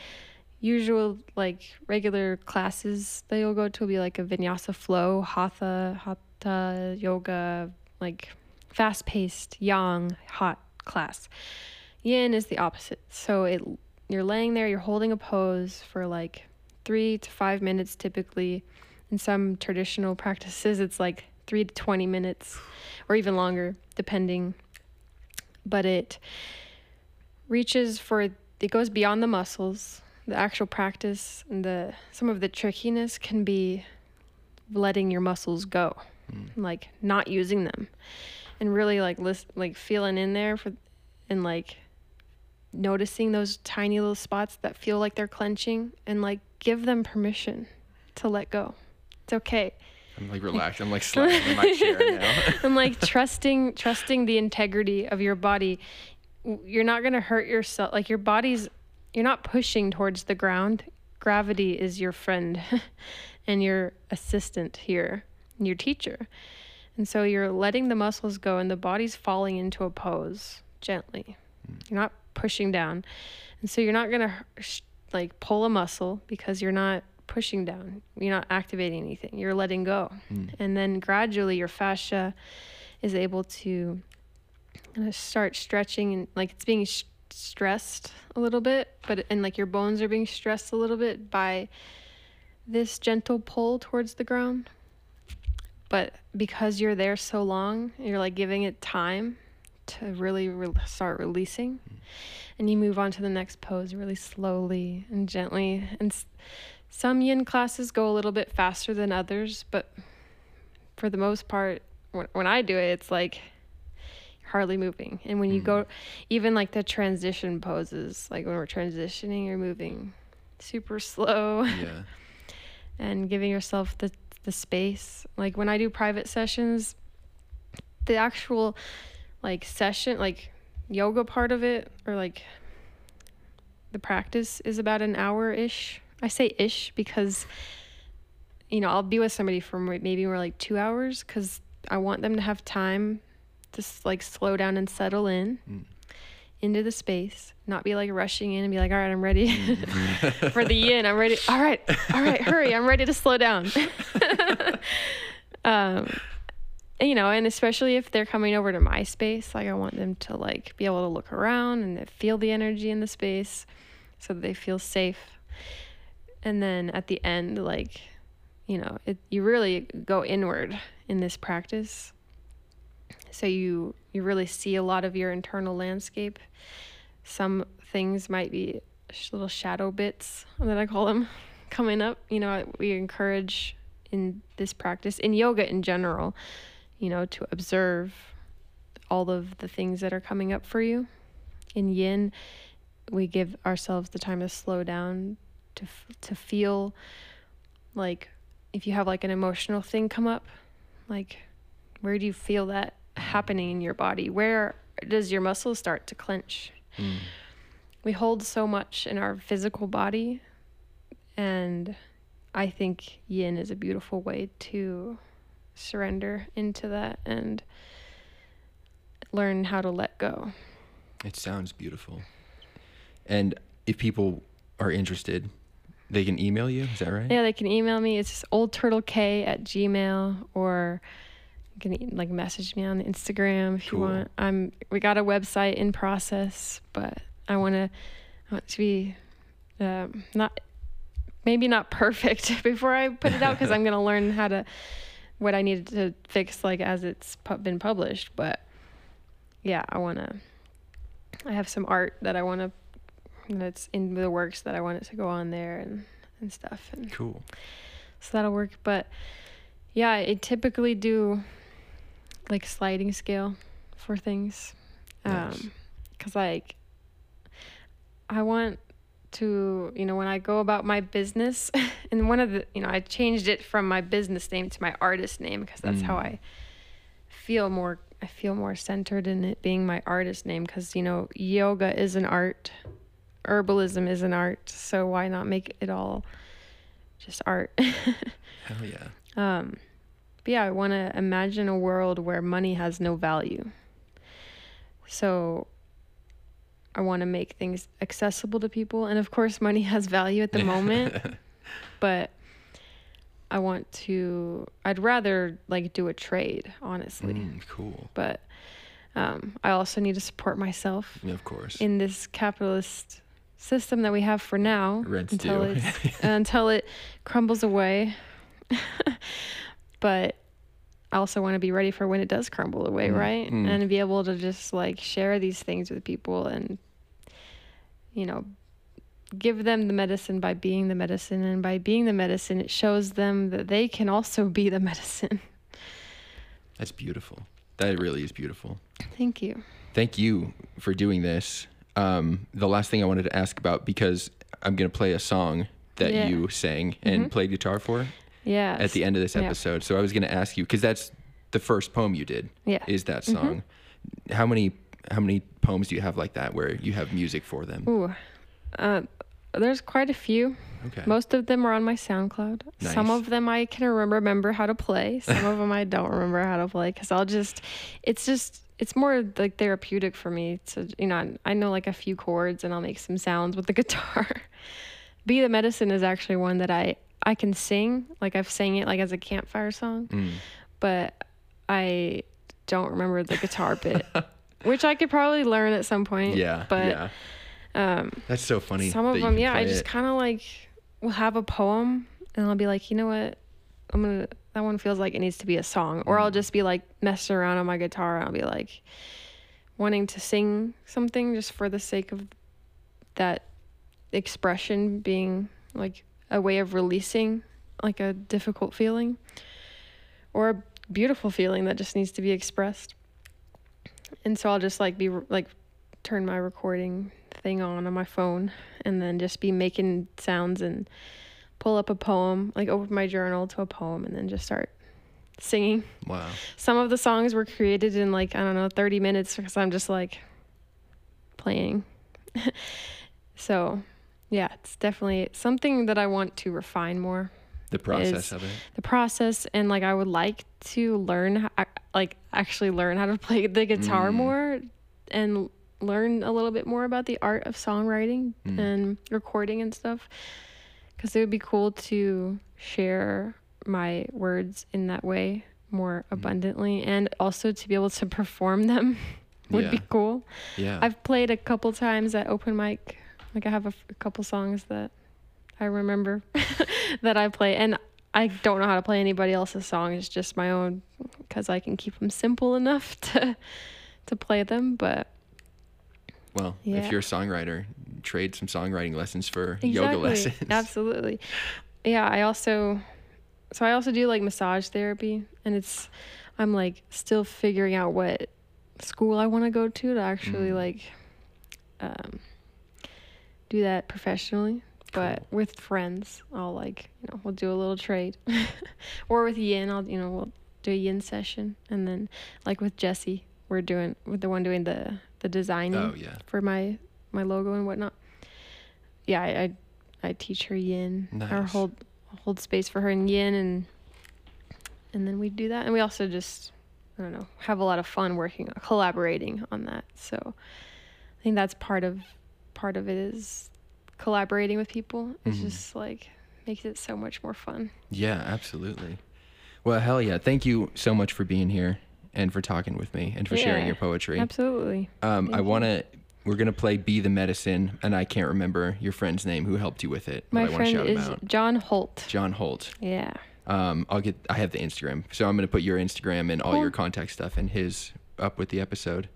usual like regular classes that you'll go to will be like a vinyasa flow, hatha, hatha yoga, like fast-paced, yang, hot class. Yin is the opposite. So it you're laying there, you're holding a pose for like 3 to 5 minutes typically. In some traditional practices it's like 3 to 20 minutes or even longer depending. But it reaches for it goes beyond the muscles. The actual practice and the some of the trickiness can be letting your muscles go. Hmm. Like not using them and really like list like feeling in there for and like noticing those tiny little spots that feel like they're clenching and like give them permission to let go. It's okay. I'm like relaxed. I'm like sliding in my chair now. I'm like trusting trusting the integrity of your body you're not going to hurt yourself like your body's you're not pushing towards the ground gravity is your friend and your assistant here and your teacher and so you're letting the muscles go and the body's falling into a pose gently. Hmm. You're not pushing down. And so you're not going to like pull a muscle because you're not pushing down. You're not activating anything. You're letting go. Hmm. And then gradually your fascia is able to kind of start stretching and like it's being sh- stressed a little bit but and like your bones are being stressed a little bit by this gentle pull towards the ground but because you're there so long you're like giving it time to really re- start releasing mm. and you move on to the next pose really slowly and gently and s- some yin classes go a little bit faster than others but for the most part when, when i do it it's like hardly moving and when you go mm. even like the transition poses like when we're transitioning you're moving super slow yeah. and giving yourself the the space. Like when I do private sessions, the actual like session, like yoga part of it or like the practice is about an hour ish. I say ish because you know, I'll be with somebody for maybe more like 2 hours cuz I want them to have time to like slow down and settle in mm. Into the space, not be like rushing in and be like, "All right, I'm ready." for the yin. I'm ready. All right, all right, hurry. I'm ready to slow down. um, and, you know, and especially if they're coming over to my space, like I want them to like be able to look around and feel the energy in the space, so that they feel safe. And then at the end, like, you know, it you really go inward in this practice. So you you really see a lot of your internal landscape. Some things might be little shadow bits that I call them coming up. You know, we encourage in this practice, in yoga in general, you know, to observe all of the things that are coming up for you. In yin, we give ourselves the time to slow down, to to feel like if you have like an emotional thing come up, like where do you feel that happening in your body? Where does your muscles start to clench? Mm. We hold so much in our physical body, and I think yin is a beautiful way to surrender into that and learn how to let go. It sounds beautiful. And if people are interested, they can email you. Is that right? Yeah, they can email me. It's oldturtlekae at gmail or you can like message me on Instagram if Cool. you want. I'm we got a website in process, but I want to I want to be um, not maybe not perfect before I put it out because I'm gonna learn how to what I needed to fix like as it's pu- been published. But yeah, I want to. I have some art that I want to that's in the works that I want it to go on there and and stuff and Cool. so that'll work but yeah I typically do like sliding scale for things Nice. um cuz like I want to you know when I go about my business and one of the you know I changed it from my business name to my artist name because that's how Mm. I feel more I feel more centered in it being my artist name because you know yoga is an art herbalism is an art, so why not make it all just art? Hell yeah. um, but yeah, I want to imagine a world where money has no value. So I want to make things accessible to people, and of course, money has value at the moment, but I want to. I'd rather like do a trade, honestly. Mm, cool. But um, I also need to support myself Yeah, of course. in this capitalist system that we have for now Rent's until until it crumbles away. But I also want to be ready for when it does crumble away, Mm, right? mm. And be able to just like share these things with people and you know give them the medicine by being the medicine and by being the medicine it shows them that they can also be the medicine. That's beautiful. That really is beautiful. Thank you. Thank you for doing this. Um, the last thing I wanted to ask about because I'm gonna play a song that Yeah. you sang and Mhm. played guitar for Yeah. at the end of this Yeah. episode. So I was gonna ask you because that's the first poem you did. Yeah. Is that Mhm. song? How many how many poems do you have like that where you have music for them? Ooh, uh, there's quite a few. Okay. Most of them are on my SoundCloud. Nice. Some of them I can remember how to play. Some of them I don't remember how to play because I'll just, it's just, it's more like therapeutic for me to, you know, I know like a few chords and I'll make some sounds with the guitar. Be the Medicine is actually one that I, I can sing. Like I've sang it like as a campfire song, Mm. but I don't remember the guitar bit, which I could probably learn at some point. Yeah. But, yeah. um, That's so funny. some of them yeah i just kind of like will have a poem and i'll be like you know what i'm gonna that one feels like it needs to be a song or Mm. i'll just be like messing around on my guitar and i'll be like wanting to sing something just for the sake of that expression being like a way of releasing like a difficult feeling or a beautiful feeling that just needs to be expressed and so i'll just like be like turn my recording thing on on my phone and then just be making sounds and pull up a poem, like open my journal to a poem and then just start singing. Wow. Some of the songs were created in like, I don't know, 30 minutes because I'm just like playing. so, yeah, it's definitely something that I want to refine more The process of it. the process and like I would like to learn like actually learn how to play the guitar Mm. more and learn a little bit more about the art of songwriting Mm. and recording and stuff cuz it would be cool to share my words in that way more Mm. abundantly and also to be able to perform them would be cool. Yeah. I've played a couple times at open mic. Like I have a, f- a couple songs that I remember that I play, and I don't know how to play anybody else's songs, just my own, because I can keep them simple enough to to play them. But well, Yeah. if you're a songwriter, trade some songwriting lessons for yoga lessons. absolutely. Yeah, I also, so I also do like massage therapy, and it's, I'm like still figuring out what school I want to go to to actually Mm. like, um, do that professionally. But Cool. with friends, I'll like, you know, we'll do a little trade, or with Yin, I'll, you know, we'll do a Yin session, and then like with Jesse, we're doing with the one doing the the designing Oh yeah. for my my logo and whatnot. Yeah, I I, I teach her yin or hold hold space for her in yin and and then we do that and we also just I don't know have a lot of fun working collaborating on that. So I think that's part of part of it is collaborating with people. It's Mhm. just like makes it so much more fun. Yeah, absolutely. Well, hell yeah. Thank you so much for being here and for talking with me and for sharing your poetry. Absolutely. Um, I Thank want to. We're gonna play "Be the Medicine," and I can't remember your friend's name who helped you with it. My friend shout him is. John Holt. John Holt. Yeah. Um, I'll get. I have the Instagram, so I'm gonna put your Instagram and all Cool. your contact stuff and his up with the episode.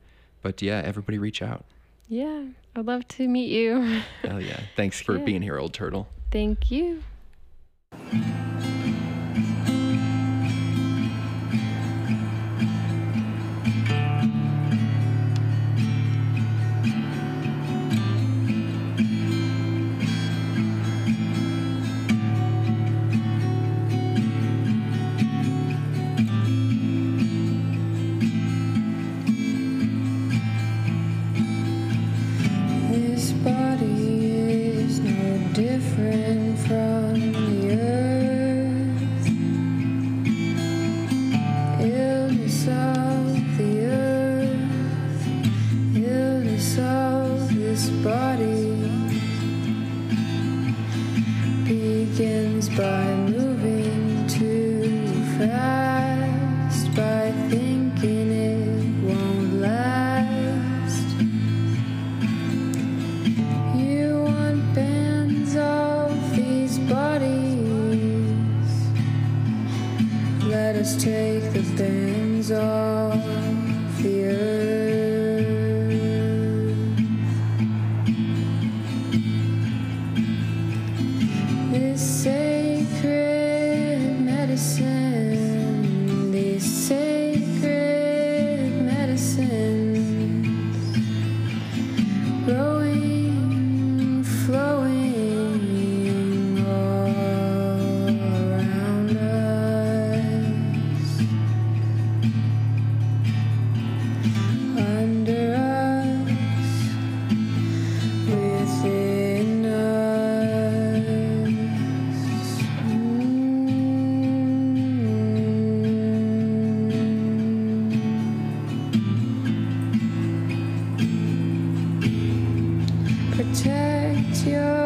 But yeah, everybody reach out. Yeah. I'd love to meet you. Hell yeah! Thanks for Yeah. being here, old turtle. Thank you. Yeah.